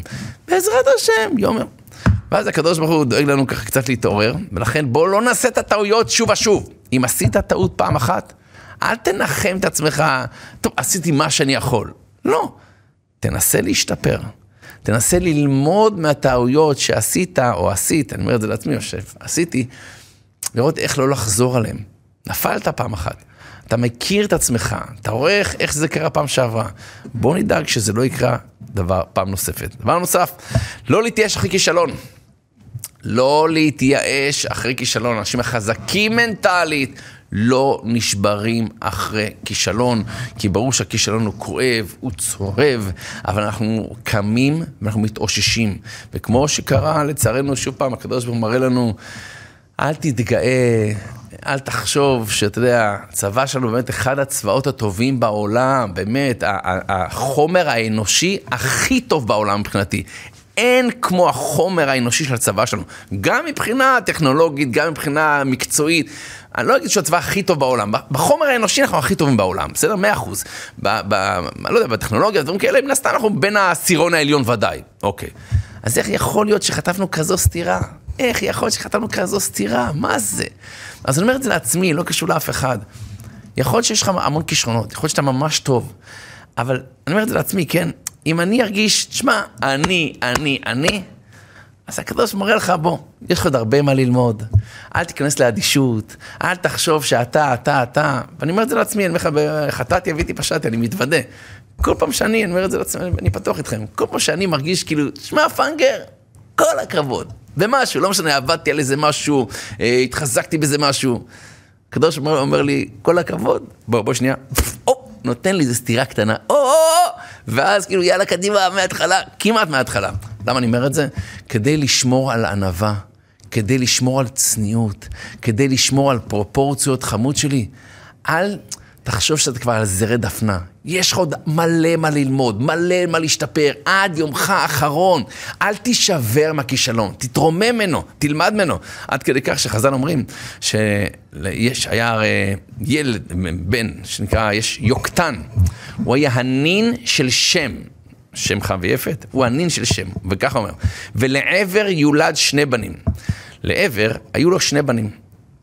בעזרת השם, יום. ואז הקדוש ברוך הוא דואג לנו ככה קצת להתעורר, ולכן בוא לא נעשה את הטעויות שוב ושוב. אם עשית טעות פעם אחת, אל תנחם את עצמך, טוב, עשיתי מה שאני יכול. לא. תנסה להשתפר. תנסה ללמוד מהטעויות שעשית או עשית, אני אומר את זה לעצמי, יושב, עשיתי, לראות איך לא לחזור עליהם. נפלת פעם אחת, אתה מכיר את עצמך, אתה רואה איך, איך זה קרה פעם שעברה. בוא נדאג שזה לא יקרה דבר פעם נוספת. דבר נוסף, לא להתייאש אחרי כישלון. לא להתייאש אחרי כישלון. אנשים החזקים מנטלית לא נשברים אחרי כישלון, כי ברור שהכישלון הוא כואב, הוא צורב, אבל אנחנו קמים ואנחנו מתאוששים. וכמו שקרה, לצערנו, שוב פעם, הקדוש ברוך הוא מראה לנו, אל תתגאה, אל תחשוב שאתה יודע, הצבא שלנו באמת אחד הצבאות הטובים בעולם, באמת, החומר האנושי הכי טוב בעולם מבחינתי. אין כמו החומר האנושי של הצבא שלנו, גם מבחינה טכנולוגית, גם מבחינה מקצועית. אני לא אגיד שהוא הצבא הכי טוב בעולם, בחומר האנושי אנחנו הכי טובים בעולם, בסדר? מאה אחוז. ב... ב... לא יודע, בטכנולוגיה, דברים כאלה, מן הסתם אנחנו בין העשירון העליון ודאי. אוקיי. אז איך יכול להיות שחטפנו כזו סתירה? איך יכול להיות שחטפנו כזו סתירה? מה זה? אז אני אומר את זה לעצמי, לא קשור לאף אחד. יכול להיות שיש לך המון כישרונות, יכול להיות שאתה ממש טוב, אבל אני אומר את זה לעצמי, כן? אם אני ארגיש, תשמע, אני, אני, אני, אז הקדוש מראה לך, בוא, יש לך עוד הרבה מה ללמוד. אל תיכנס לאדישות, אל תחשוב שאתה, אתה, אתה. ואני אומר את זה לעצמי, אני אומר לך, חטאתי, אביתי, פשעתי, אני מתוודה. כל פעם שאני, אני אומר את זה לעצמי, אני פתוח איתכם. כל פעם שאני מרגיש כאילו, שמע, פאנגר, כל הכבוד. במשהו, לא משנה, עבדתי על איזה משהו, אה, התחזקתי בזה משהו. הקדוש אומר לי, כל הכבוד, בוא, בוא שנייה, או, נותן לי איזה סטירה קטנה, או, או, או, ואז כאילו, יאללה, קדימה, מההתחלה, כמעט מההתחלה. למה אני אומר את זה? כדי לשמור על ענווה, כדי לשמור על צניעות, כדי לשמור על פרופורציות חמוד שלי. אל תחשוב שאתה כבר על זרי דפנה. יש לך עוד מלא מה ללמוד, מלא מה להשתפר, עד יומך האחרון. אל תישבר מהכישלון, תתרומם ממנו, תלמד ממנו. עד כדי כך שחז"ל אומרים שיש, היה הרי ילד, בן, שנקרא, יש יוקטן. הוא היה הנין של שם. שם חם ויפת, הוא הנין של שם, וככה אומר, ולעבר יולד שני בנים. לעבר היו לו שני בנים,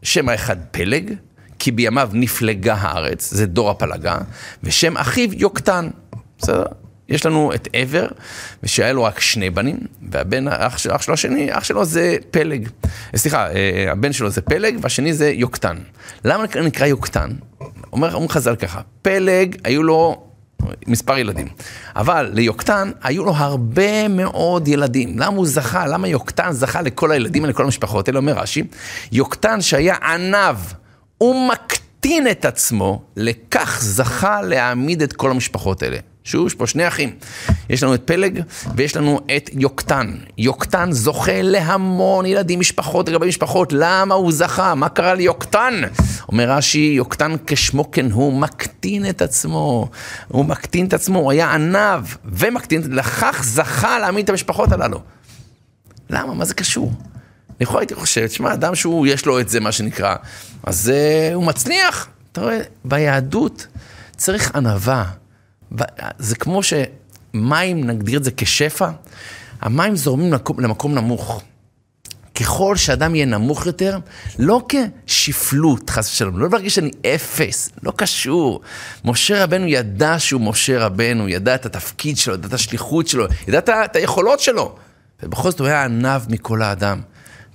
שם האחד פלג, כי בימיו נפלגה הארץ, זה דור הפלגה, ושם אחיו יוקטן, בסדר? יש לנו את עבר, ושהיה לו רק שני בנים, והבן, אח, אח שלו השני, אח שלו זה פלג. סליחה, אה, הבן שלו זה פלג, והשני זה יוקטן. למה נקרא יוקטן? אומר, אומר חז"ל ככה, פלג, היו לו מספר ילדים. אבל ליוקטן היו לו הרבה מאוד ילדים. למה הוא זכה? למה יוקטן זכה לכל הילדים ולכל המשפחות? אלא אומר רש"י, יוקטן שהיה עניו, הוא מקטין את עצמו, לכך זכה להעמיד את כל המשפחות האלה. שוב, יש פה שני אחים. יש לנו את פלג ויש לנו את יוקטן. יוקטן זוכה להמון ילדים, משפחות לגבי משפחות. למה הוא זכה? מה קרה ליוקטן? אומר רש"י, יוקטן כשמו כן הוא, מקטין את עצמו. הוא מקטין את עצמו, הוא היה עניו ומקטין, לכך זכה להעמיד את המשפחות הללו. למה? מה זה קשור? לכאורה הייתי חושב, תשמע, אדם שהוא, יש לו את זה, מה שנקרא, אז uh, הוא מצליח. אתה רואה, ביהדות צריך ענווה. זה כמו שמים, נגדיר את זה כשפע, המים זורמים למקום, למקום נמוך. ככל שאדם יהיה נמוך יותר, לא כשפלות, חס ושלום, לא להרגיש שאני אפס, לא קשור. משה רבנו ידע שהוא משה רבנו, ידע את התפקיד שלו, ידע את השליחות שלו, ידע את היכולות שלו. ובכל זאת הוא היה עניו מכל האדם.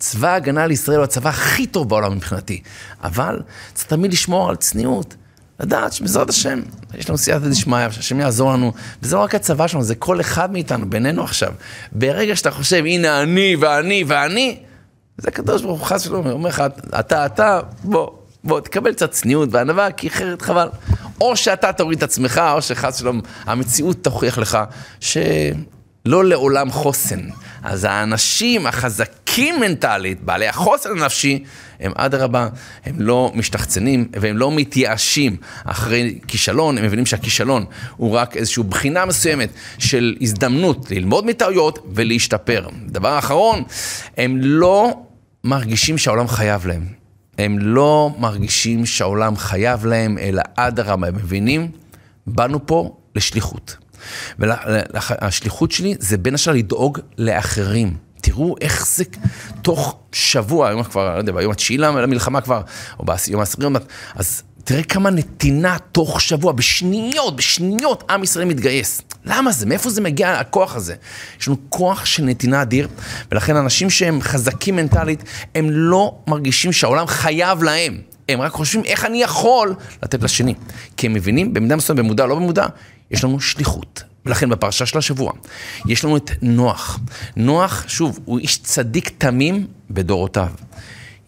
צבא ההגנה לישראל הוא הצבא הכי טוב בעולם מבחינתי, אבל צריך תמיד לשמור על צניעות. לדעת שבעזרת השם, יש לנו סייעתא דשמיא, שהשם יעזור לנו, וזה לא רק הצבא שלנו, זה כל אחד מאיתנו, בינינו עכשיו. ברגע שאתה חושב, הנה אני ואני ואני, זה הקדוש ברוך הוא חס ושלום, אומר לך, אתה, אתה, בוא, בוא, תקבל קצת צניעות וענווה, כי אחרת חבל. או שאתה תוריד את עצמך, או שחס ושלום, המציאות תוכיח לך שלא לעולם חוסן. אז האנשים החזקים מנטלית, בעלי החוסן הנפשי, הם אדרבה, הם לא משתחצנים והם לא מתייאשים אחרי כישלון, הם מבינים שהכישלון הוא רק איזושהי בחינה מסוימת של הזדמנות ללמוד מטעויות ולהשתפר. דבר אחרון, הם לא מרגישים שהעולם חייב להם. הם לא מרגישים שהעולם חייב להם, אלא אדרבה, הם מבינים, באנו פה לשליחות. והשליחות שלי זה בין השאר לדאוג לאחרים. תראו איך זה תוך שבוע, היום כבר, לא יודע, ביום התשיעי למלחמה כבר, או ביום העשירי, אז תראה כמה נתינה תוך שבוע, בשניות, בשניות עם ישראל מתגייס. למה זה? מאיפה זה מגיע הכוח הזה? יש לנו כוח של נתינה אדיר, ולכן אנשים שהם חזקים מנטלית, הם לא מרגישים שהעולם חייב להם. הם רק חושבים איך אני יכול לתת לשני. כי הם מבינים, במידה מסוימת, במודע לא במודע, יש לנו שליחות. ולכן בפרשה של השבוע, יש לנו את נוח. נוח, שוב, הוא איש צדיק תמים בדורותיו.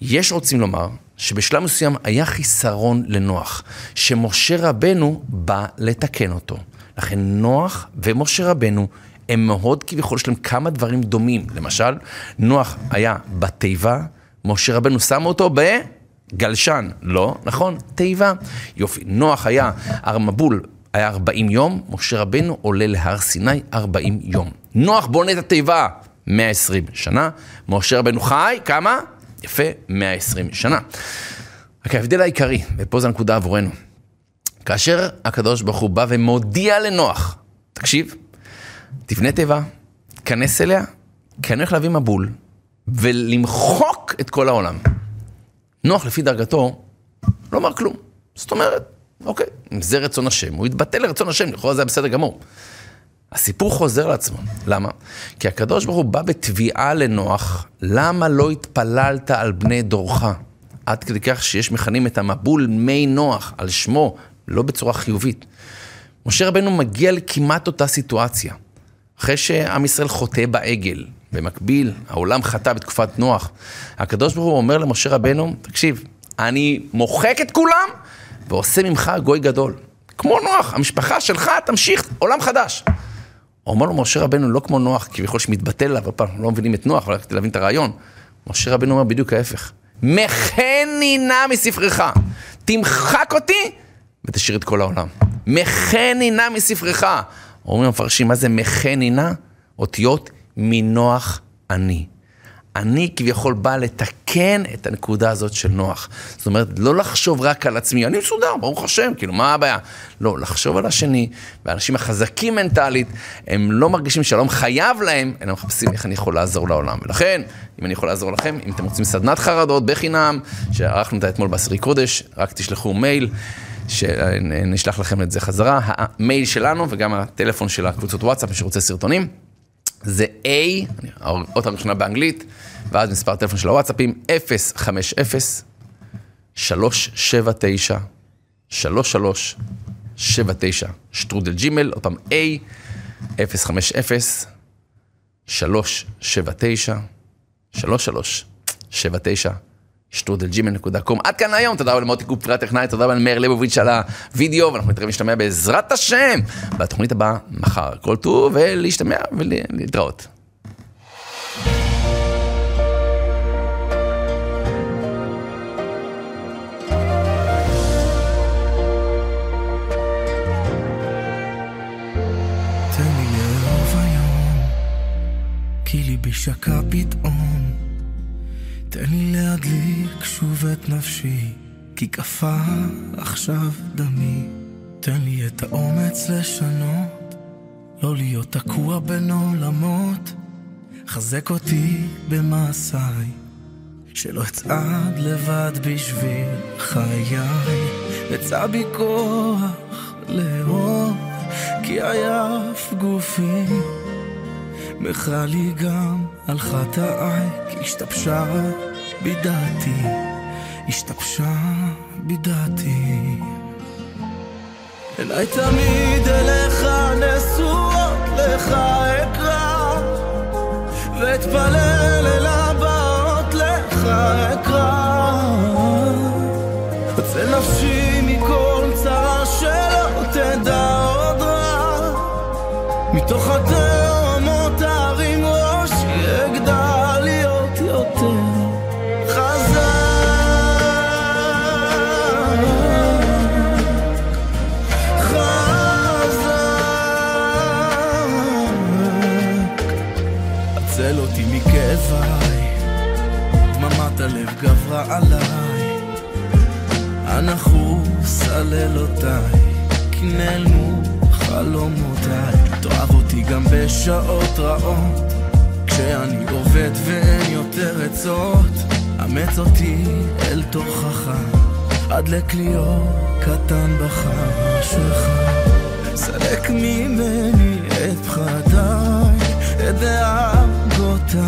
יש רוצים לומר שבשלב מסוים היה חיסרון לנוח, שמשה רבנו בא לתקן אותו. לכן נוח ומשה רבנו הם מאוד כביכול, יש להם כמה דברים דומים. למשל, נוח היה בתיבה, משה רבנו שם אותו בגלשן. לא, נכון, תיבה. יופי. נוח היה ארמבול היה 40 יום, משה רבנו עולה להר סיני 40 יום. נוח בונה את התיבה 120 שנה, משה רבנו חי, כמה? יפה, 120 שנה. רק ההבדל העיקרי, ופה זו הנקודה עבורנו, כאשר הקדוש ברוך הוא בא ומודיע לנוח, תקשיב, תבנה תיבה, כנס אליה, כי אני הולך להביא מבול, ולמחוק את כל העולם. נוח לפי דרגתו לא אמר כלום. זאת אומרת, אוקיי, אם זה רצון השם, הוא יתבטל לרצון השם, לכאורה זה היה בסדר גמור. הסיפור חוזר לעצמו. למה? כי הקדוש ברוך הוא בא בתביעה לנוח, למה לא התפללת על בני דורך? עד כדי כך שיש מכנים את המבול מי נוח על שמו, לא בצורה חיובית. משה רבנו מגיע לכמעט אותה סיטואציה. אחרי שעם ישראל חוטא בעגל, במקביל, העולם חטא בתקופת נוח. הקדוש ברוך הוא אומר למשה רבנו, תקשיב, אני מוחק את כולם, ועושה ממך גוי גדול. כמו נוח, המשפחה שלך תמשיך עולם חדש. אומר לו משה רבנו, לא כמו נוח, כביכול שמתבטל עליו, עוד פעם, לא מבינים את נוח, אבל כדי להבין את הרעיון. משה רבנו אומר בדיוק ההפך. מחני נא מספרך, תמחק אותי ותשאיר את כל העולם. מחני נא מספרך. אומרים המפרשים, מה זה מחני נא? אותיות מנוח אני. אני כביכול בא לתקן את הנקודה הזאת של נוח. זאת אומרת, לא לחשוב רק על עצמי, אני מסודר, ברוך השם, כאילו, מה הבעיה? לא, לחשוב על השני, והאנשים החזקים מנטלית, הם לא מרגישים שלום חייב להם, אלא מחפשים איך אני יכול לעזור לעולם. ולכן, אם אני יכול לעזור לכם, אם אתם רוצים סדנת חרדות בחינם, שערכנו אותה אתמול בעשירי קודש, רק תשלחו מייל. שנשלח לכם את זה חזרה, המייל שלנו וגם הטלפון של הקבוצות וואטסאפ, מי שרוצה סרטונים, זה A, האות הראשונה באנגלית, ואז מספר טלפון של הוואטסאפים, 050-379, 3379, שטרודל ג'ימל, עוד פעם A, 050-379, 3379, שטרודלג'ימל.קום. עד כאן היום, תודה רבה למוטי קופרי הטכנאי, תודה רבה למאיר ליבוביץ' על הוידאו, ואנחנו נתראה להשתמע בעזרת השם בתוכנית הבאה מחר. כל טוב ולהשתמע ולהתראות. שקע פתאום תן לי להדליק שוב את נפשי, כי קפא עכשיו דמי. תן לי את האומץ לשנות, לא להיות תקוע בין עולמות. חזק אותי במעשיי, שלא אצעד לבד בשביל חיי. אצא בי כוח לאהוב, כי עייף גופי. מחה לי גם על חטאיי, כי השתבשה בי דעתי, השתבשה בי דעתי. אליי תמיד אליך נשואות לך אקרא, ואתפלל אל הבאות לך אקרא. יוצא נפשי מכל צרה שלא תדע עוד רע, מתוך הדרך עד לכליו קטן בחשכה. סלק ממני את פחדיי, את דאגותיי,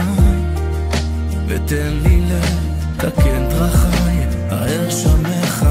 ותן לי לב תקן דרכיי, האר שמך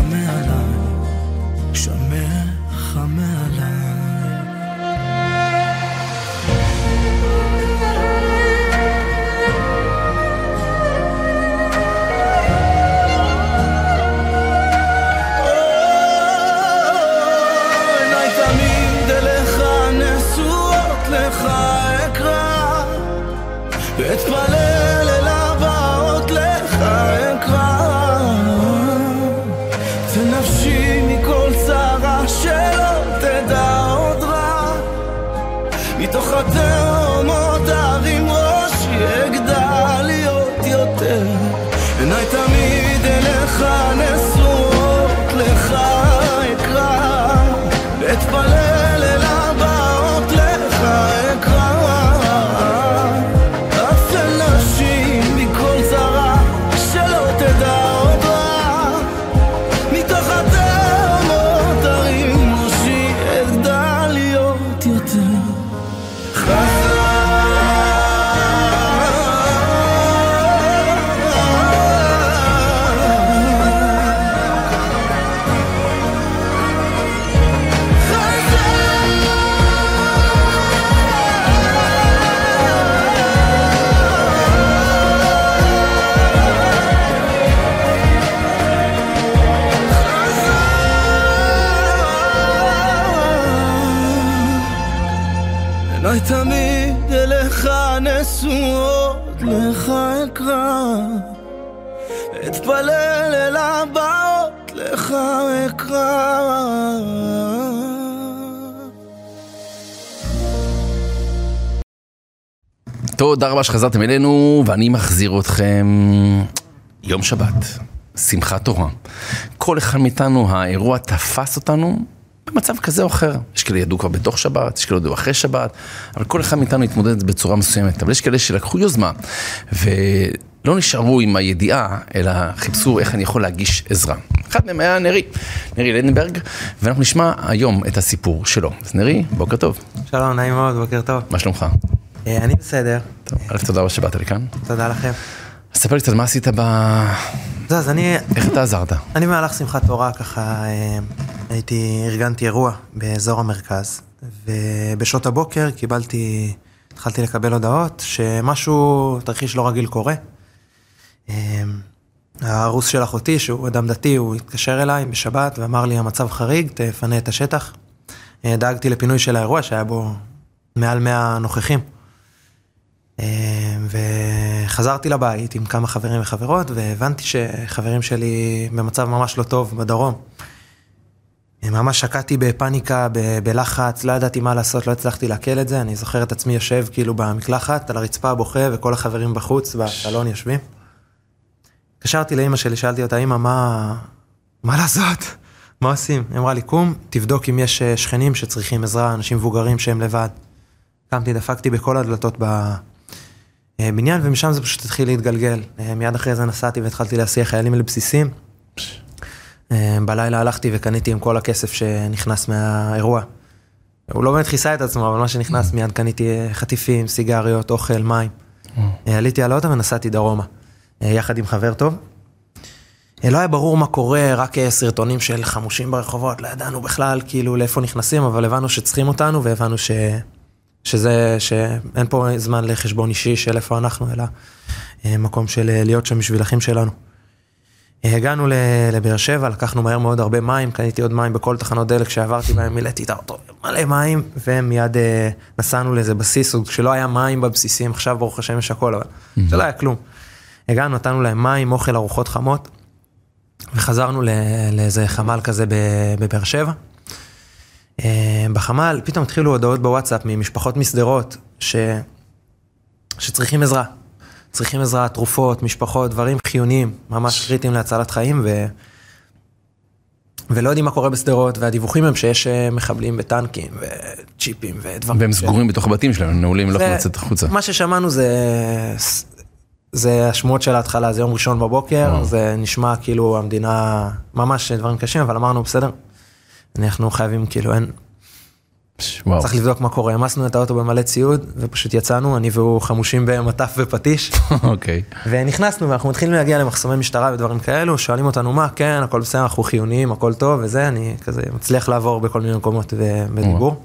תודה רבה שחזרתם אלינו, ואני מחזיר אתכם יום שבת, שמחת תורה. כל אחד מאיתנו, האירוע תפס אותנו במצב כזה או אחר. יש כאלה ידעו כבר בתוך שבת, יש כאלה ידעו אחרי שבת, אבל כל אחד מאיתנו התמודד בצורה מסוימת. אבל יש כאלה שלקחו יוזמה, ולא נשארו עם הידיעה, אלא חיפשו איך אני יכול להגיש עזרה. אחד מהם היה נרי, נרי לנדנברג, ואנחנו נשמע היום את הסיפור שלו. אז נרי, בוקר טוב. שלום, נעים מאוד, בוקר טוב. מה שלומך? אה, אני בסדר, טוב, א', תודה רבה שבאת לכאן. תודה לכם. ספר לי קצת מה עשית ב... זהו, אז אני, איך אתה עזרת? אני במהלך שמחת תורה ככה אה, הייתי, ארגנתי אירוע באזור המרכז, ובשעות הבוקר קיבלתי, התחלתי לקבל הודעות שמשהו, תרחיש לא רגיל קורה. אה, הארוס של אחותי, שהוא אדם דתי, הוא התקשר אליי בשבת ואמר לי, המצב חריג, תפנה את השטח. דאגתי לפינוי של האירוע שהיה בו מעל 100 נוכחים. אה, וחזרתי לבית עם כמה חברים וחברות, והבנתי שחברים שלי במצב ממש לא טוב בדרום. ממש שקעתי בפאניקה, ב- בלחץ, לא ידעתי מה לעשות, לא הצלחתי לעכל את זה. אני זוכר את עצמי יושב כאילו במקלחת, על הרצפה בוכה, וכל החברים בחוץ, בסלון יושבים. התקשרתי לאימא שלי, שאלתי אותה, אימא, מה... מה לעשות? מה עושים? היא אמרה לי, קום, תבדוק אם יש אה, שכנים שצריכים עזרה, אנשים מבוגרים שהם לבד. קמתי, דפקתי בכל הדלתות בבניין, ומשם זה פשוט התחיל להתגלגל. אה, מיד אחרי זה נסעתי והתחלתי להסיע חיילים לבסיסים. אה, בלילה הלכתי וקניתי עם כל הכסף שנכנס מהאירוע. הוא לא באמת כיסה את עצמו, אבל מה שנכנס מיד קניתי אה, חטיפים, סיגריות, אוכל, מים. אה, עליתי על האוטו ונסעתי דרומה, אה, יחד עם חבר טוב. אה, לא היה ברור מה קורה, רק אה, סרטונים של חמושים ברחובות, לא ידענו בכלל כאילו לאיפה נכנסים, אבל הבנו שצריכים אותנו והבנו ש... שזה, שאין פה זמן לחשבון אישי של איפה אנחנו, אלא אה, מקום של אה, להיות שם בשביל אחים שלנו. אה, הגענו לבאר שבע, לקחנו מהר מאוד הרבה מים, קניתי עוד מים בכל תחנות דלק שעברתי בהם, מילאתי את האוטו, מלא מים, ומיד אה, נסענו לאיזה בסיס, כשלא היה מים בבסיסים, עכשיו ברוך השם יש הכל, אבל שלא היה כלום. הגענו, נתנו להם מים, אוכל, ארוחות חמות, וחזרנו לאיזה חמ"ל כזה בבאר שבע. אה, בחמ"ל פתאום התחילו הודעות בוואטסאפ ממשפחות משדרות ש... שצריכים עזרה. צריכים עזרה, תרופות, משפחות, דברים חיוניים, ממש קריטיים להצלת חיים, ו... ולא יודעים מה קורה בשדרות, והדיווחים הם שיש אה, מחבלים בטנקים וצ'יפים ודברים. והם ש- סגורים בתוך הבתים שלהם, הם נעולים, לא יכולים לצאת החוצה. מה ששמענו זה, זה השמועות של ההתחלה, זה יום ראשון בבוקר. זה נשמע כאילו המדינה, ממש דברים קשים, אבל אמרנו בסדר, אנחנו חייבים כאילו אין, וואו. צריך לבדוק מה קורה, העמסנו את האוטו במלא ציוד, ופשוט יצאנו, אני והוא חמושים במטף ופטיש, אוקיי. ונכנסנו ואנחנו מתחילים להגיע למחסומי משטרה ודברים כאלו, שואלים אותנו מה, כן, הכל בסדר, אנחנו חיוניים, הכל טוב וזה, אני כזה מצליח לעבור בכל מיני מקומות ו- בדיבור.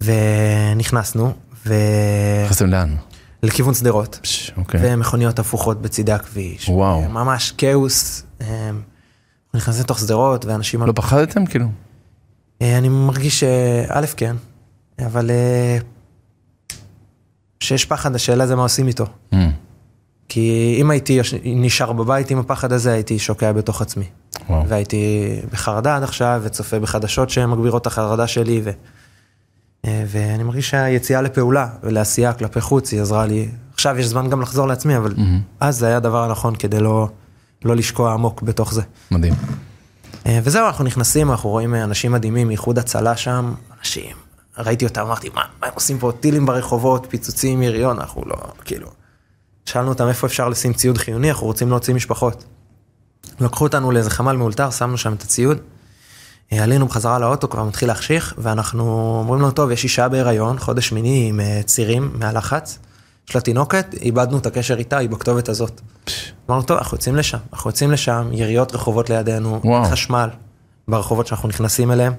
ונכנסנו, נכנסתם לאן? ולכיוון שדרות. אוקיי. ומכוניות הפוכות בצידי הכביש. וואו. ממש כאוס. אה, נכנסים לתוך שדרות ואנשים... לא פחדתם כאילו? אה, אני מרגיש שא' כן, אבל אה, שיש פחד, השאלה זה מה עושים איתו. Mm, כי אם הייתי נשאר בבית עם הפחד הזה, הייתי שוקע בתוך עצמי. וואו. והייתי בחרדה עד עכשיו, וצופה בחדשות שמגבירות את החרדה שלי, ו... אה, ואני מרגיש שהיציאה לפעולה ולעשייה כלפי חוץ, היא עזרה לי. עכשיו יש זמן גם לחזור לעצמי, אבל מהמם. אז זה היה הדבר הנכון כדי לא, לא לשקוע עמוק בתוך זה. מדהים. אה, וזהו, אנחנו נכנסים, אנחנו רואים אה, אנשים מדהימים, איחוד הצלה שם, אנשים, ראיתי אותם, אמרתי, מה, מה הם עושים פה, טילים ברחובות, פיצוצים, יריון, אנחנו לא, כאילו. שאלנו אותם איפה אפשר לשים ציוד חיוני, אנחנו רוצים להוציא משפחות. לקחו אותנו לאיזה חמ"ל מאולתר, שמנו שם את הציוד, אה, עלינו בחזרה לאוטו, כבר מתחיל להחשיך, ואנחנו אומרים לו, טוב, יש אישה בהיריון, חודש שמיני עם צירים מהלחץ, יש לה תינוקת, איבדנו את הקשר איתה, היא בכתובת הזאת. אמרנו, טוב, אנחנו יוצאים לשם, אנחנו יוצאים לשם, יריות רחובות לידינו, וואו. חשמל ברחובות שאנחנו נכנסים אליהם.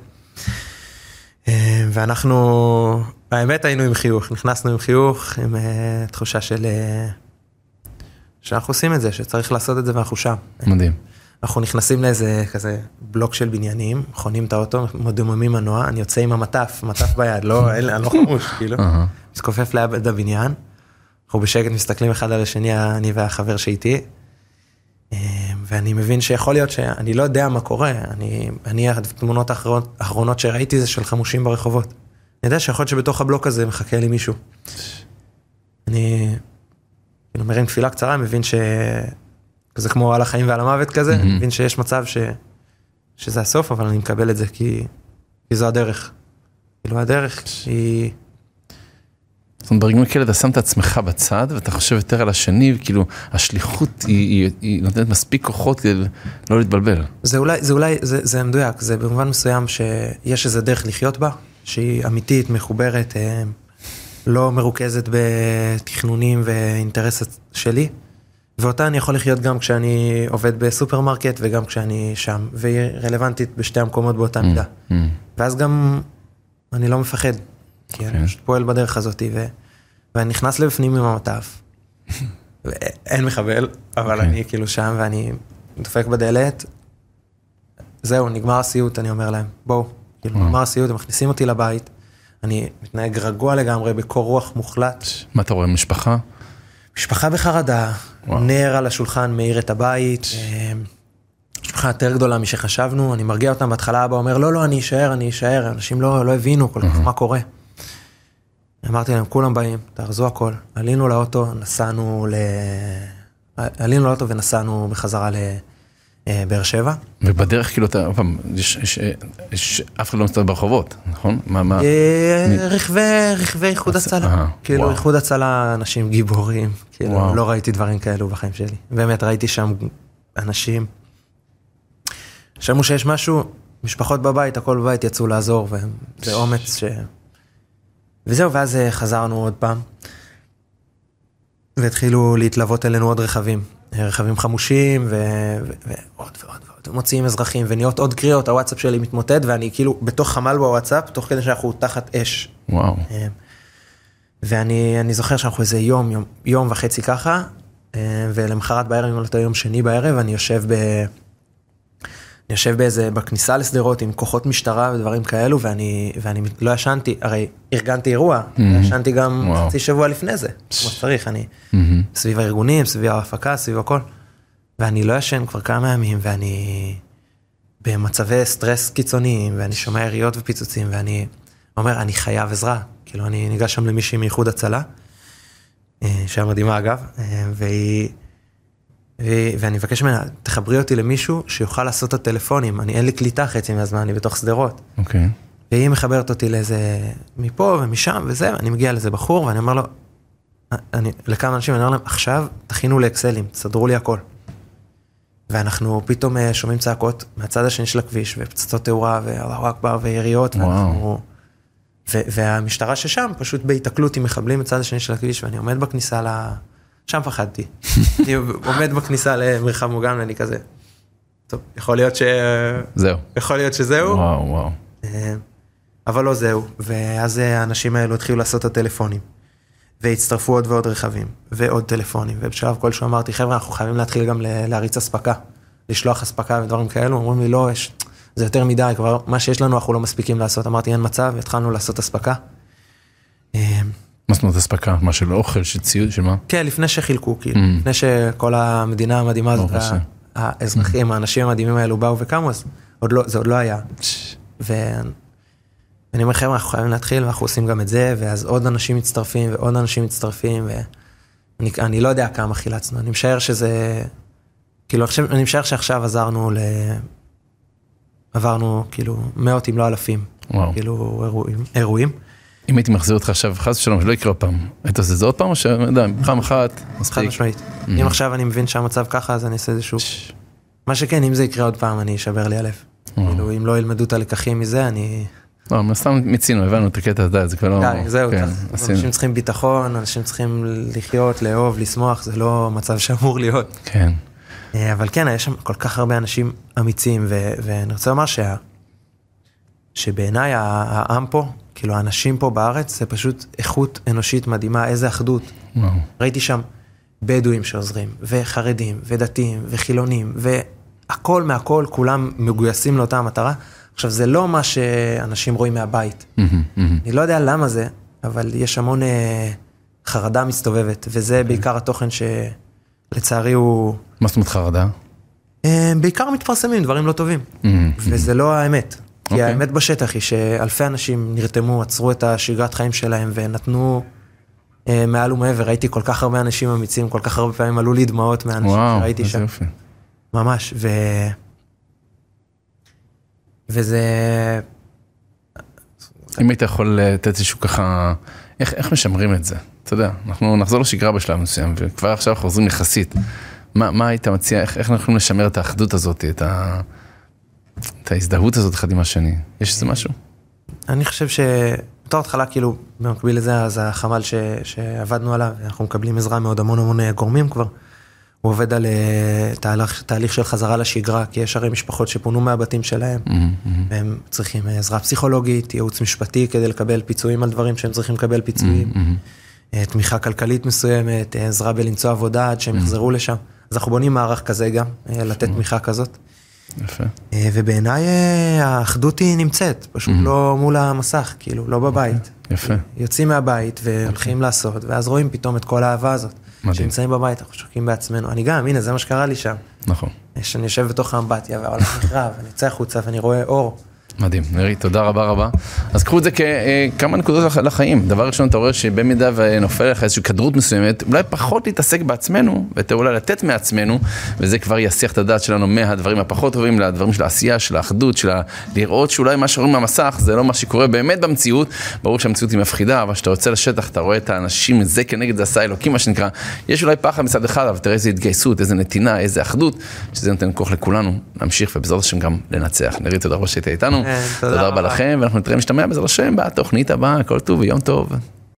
אה, ואנחנו, האמת היינו עם חיוך, נכנסנו עם חיוך, עם uh, תחושה של... Uh, שאנחנו עושים את זה, שצריך לעשות את זה ואנחנו שם. מדהים. אנחנו נכנסים לאיזה כזה בלוק של בניינים, חונים את האוטו, מדוממים מנוע, אני יוצא עם המטף, מטף ביד, לא, אין, אני לא חמוש, כאילו. מתכופף ליד הבניין, אנחנו בשקט מסתכלים אחד על השני, אני והחבר שאיתי, אה, ואני מבין שיכול להיות שאני לא יודע מה קורה, אני, אני התמונות האחרונות, האחרונות שראיתי זה של חמושים ברחובות. אני יודע שיכול להיות שבתוך הבלוק הזה מחכה לי מישהו. אני כאילו מרים תפילה קצרה, מבין ש... זה כמו על החיים ועל המוות כזה, אני מבין שיש מצב ש... שזה הסוף, אבל אני מקבל את זה כי, כי זו הדרך. כאילו הדרך היא... זאת אומרת, ברגעים כאלה אתה שם את עצמך בצד ואתה חושב יותר על השני, וכאילו השליחות היא, היא, היא נותנת מספיק כוחות כדי לא להתבלבל. זה אולי, זה אולי, זה, זה מדויק, זה במובן מסוים שיש איזה דרך לחיות בה, שהיא אמיתית, מחוברת, אה, לא מרוכזת בתכנונים ואינטרס שלי, ואותה אני יכול לחיות גם כשאני עובד בסופרמרקט וגם כשאני שם, והיא רלוונטית בשתי המקומות באותה מידה. Mm. ואז גם אני לא מפחד, כי אני כן. פשוט פועל בדרך הזאת, ו... ואני נכנס לבפנים עם המטף. אין מחבל, אבל אוקיי. אני כאילו שם ואני דופק בדלת, זהו, נגמר הסיוט, אני אומר להם, בואו, כאילו. נגמר הסיוט, הם מכניסים אותי לבית, אני מתנהג רגוע לגמרי, בקור רוח מוחלט, מה אתה רואה, משפחה? משפחה בחרדה. נר על השולחן מאיר את הבית, אה, משפחה יותר גדולה משחשבנו, אני מרגיע אותם, בהתחלה אבא אומר, לא, לא, אני אשאר, אני אשאר, אנשים לא, לא הבינו כל כך מה קורה. אמרתי להם, כולם באים, תארזו הכל. עלינו לאוטו, נסענו ל... עלינו לאוטו ונסענו בחזרה לבאר שבע. ובדרך כאילו אתה, עוד פעם, יש, יש, יש, אף אחד לא מסתובב ברחובות, נכון? מה, מה? אה, רכבי, רכבי איחוד הצלה. אה, כאילו. איחוד הצלה, אנשים גיבורים. כאילו. לא ראיתי דברים כאלו בחיים שלי. באמת, ראיתי שם אנשים. שמעו שיש משהו, משפחות בבית, הכל בבית יצאו לעזור, וזה אומץ ש... וזהו, ואז אה, חזרנו עוד פעם. והתחילו להתלוות אלינו עוד רכבים. אה, רכבים חמושים, ו... ו... ועוד ועוד ועוד. מוציאים אזרחים, ונהיות עוד קריאות, הוואטסאפ שלי מתמוטט, ואני כאילו בתוך חמ"ל בוואטסאפ, תוך כדי שאנחנו תחת אש. וואו. אה, ואני אני זוכר שאנחנו איזה יום, יום, יום וחצי ככה, ולמחרת בערב, אם לא טועה, יום שני בערב, אני יושב ב... אני יושב באיזה, בכניסה לשדרות עם כוחות משטרה ודברים כאלו, ואני, ואני לא ישנתי, הרי ארגנתי אירוע, Mhm. ישנתי גם וואו. חצי שבוע לפני זה, כמו שצריך, אני מהמם. סביב הארגונים, סביב ההפקה, סביב הכל. ואני לא ישן כבר כמה ימים, ואני במצבי סטרס קיצוניים, ואני שומע יריות ופיצוצים, ואני אומר, אני חייב עזרה. כאילו, אני ניגש שם למישהי מאיחוד הצלה, אה, שהיה מדהימה אגב, אה, והיא... ואני מבקש ממנה, תחברי אותי למישהו שיוכל לעשות את הטלפונים, אני אין לי קליטה חצי מהזמן, אני בתוך שדרות. אוקיי. והיא מחברת אותי לאיזה, מפה ומשם וזה, ואני מגיע לאיזה בחור, ואני אומר לו, אני, לכמה אנשים, אני אומר להם, עכשיו תכינו לאקסלים, תסדרו לי הכל. ואנחנו פתאום אה, שומעים צעקות מהצד השני של הכביש, ופצצות תאורה, ואללהו אכבר, ויריות, וואו. ואנחנו... והמשטרה ששם, פשוט בהיתקלות עם מחבלים מצד השני של הכביש, ואני עומד בכניסה ל... שם פחדתי. אני עומד בכניסה למרחב מוגן, ואני כזה, טוב, יכול להיות ש... זהו. יכול להיות שזהו. וואו, וואו. אה, אבל לא זהו, ואז אה, האנשים האלו התחילו לעשות את הטלפונים, והצטרפו עוד ועוד רכבים, ועוד טלפונים, ובשלב כלשהו אמרתי, חבר'ה, אנחנו חייבים להתחיל גם להריץ אספקה, לשלוח אספקה ודברים כאלו, אומרים לי, לא, יש, זה יותר מדי, כבר מה שיש לנו אנחנו לא מספיקים לעשות, אמרתי, אין מצב, התחלנו לעשות אספקה. מה זאת אומרת אספקה? מה של אוכל, של ציוד, של מה? כן, לפני שחילקו, כאילו, Mm. לפני שכל המדינה המדהימה הזאת, האזרחים, האנשים המדהימים האלו באו וקמו, אז לא, זה עוד לא היה. ואני אומר, חבר'ה, אנחנו חייבים להתחיל, ואנחנו עושים גם את זה, ואז עוד אנשים מצטרפים, ועוד אנשים מצטרפים, ואני אני לא יודע כמה חילצנו, אני משער שזה, כאילו, אני משער שעכשיו עזרנו ל... עברנו, כאילו, מאות אם לא אלפים, וואו. כאילו, אירועים. אירועים. אם הייתי מחזיר אותך עכשיו, חס ושלום, שלא יקרה פעם, היית עושה את זה עוד פעם, או ש... לא יודע, פעם אחת, חד מספיק. משמעית. אם עכשיו אני מבין שהמצב ככה, אז אני אעשה איזשהו... מה שכן, אם זה יקרה עוד פעם, אני אשבר לי הלב. וואו. כאילו, אם לא ילמדו את הלקחים מזה, אני... לא, מן הסתם מיצינו, הבנו את הקטע, אתה יודע, זה כבר לא... די, זהו, כן. אנשים צריכים ביטחון, אנשים צריכים לחיות, לאהוב, לשמוח, זה לא מצב שאמור להיות. כן. אה, אבל כן, יש שם כל כך הרבה אנשים אמיצים, ואני רוצה לומר. שבעיניי העם פה, כאילו האנשים פה בארץ, זה פשוט איכות אנושית מדהימה, איזה אחדות. וואו. ראיתי שם בדואים שעוזרים, וחרדים, ודתיים, וחילונים, והכל מהכל, כולם מגויסים לאותה המטרה. עכשיו, זה לא מה שאנשים רואים מהבית. מהמם, מהמם. אני לא יודע למה זה, אבל יש המון אה, חרדה מסתובבת, וזה בעיקר התוכן שלצערי הוא... מה זאת אומרת חרדה? אה, בעיקר מתפרסמים דברים לא טובים, מהמם, וזה לא האמת. כי אוקיי. האמת בשטח היא שאלפי אנשים נרתמו, עצרו את השגרת חיים שלהם ונתנו אה, מעל ומעבר, ראיתי כל כך הרבה אנשים אמיצים, כל כך הרבה פעמים עלו לי דמעות מהאנשים וואו, שראיתי איזה שם. יופי. ממש, ו... וזה... אם היית יכול לתת איזשהו ככה, איך, איך משמרים את זה? אתה יודע, אנחנו נחזור לשגרה בשלב מסוים, וכבר עכשיו חוזרים יחסית. מה, מה היית מציע, איך, איך אנחנו יכולים לשמר את האחדות הזאת, את, ה, את ההזדהות הזאת אחד עם השני? יש איזה משהו? אני חושב שבתור התחלה, כאילו, במקביל לזה, אז החמ"ל ש... שעבדנו עליו, אנחנו מקבלים עזרה מעוד המון המון אה, גורמים כבר. הוא עובד על אה, תהליך, תהליך של חזרה לשגרה, כי יש הרי משפחות שפונו מהבתים שלהם, והם צריכים אה, עזרה פסיכולוגית, ייעוץ משפטי כדי לקבל פיצויים על דברים שהם צריכים לקבל פיצויים, אה, תמיכה כלכלית מסוימת, עזרה בלמצוא עבודה עד שהם יחזרו לשם. אז אנחנו בונים מערך כזה גם, לתת תמיכה כזאת. יפה. אה, ובעיניי אה, האחדות היא נמצאת, פשוט לא מול המסך, כאילו, לא בבית. יפה. יוצאים מהבית והולכים לעשות, ואז רואים פתאום את כל האהבה הזאת. מדהים. שנמצאים בבית, אנחנו שוקעים בעצמנו. אני גם, הנה, זה מה שקרה לי שם. נכון. שאני יושב בתוך האמבטיה והעולם נחרב, אני יוצא החוצה ואני רואה אור. מדהים, נרי, תודה רבה רבה. אז קחו את זה ככמה נקודות לח- לחיים. דבר ראשון, אתה רואה שבמידה ונופל לך איזושהי כדרות מסוימת, אולי פחות להתעסק בעצמנו, ויותר אולי לתת מעצמנו, וזה כבר יסיח את הדעת שלנו מהדברים הפחות טובים לדברים של העשייה, של האחדות, של ה... לראות שאולי מה שרואים מהמסך זה לא מה שקורה באמת במציאות. ברור שהמציאות היא מפחידה, אבל כשאתה יוצא לשטח, אתה רואה את האנשים, זה כנגד זה עשה אלוקים, מה שנקרא. יש אולי פחד מצד אחד, אבל תראה איזה התגייסות, איזה נתינה, איזה אחדות, שזה נותן כוח לכולנו להמשיך ובעזרת השם גם לנצח. נרי, תודה רבה שהיית איתנו. כן, תודה רבה. לכם, ואנחנו נתראה משתמע בעזרת השם בתוכנית הבאה, כל טוב ויום טוב.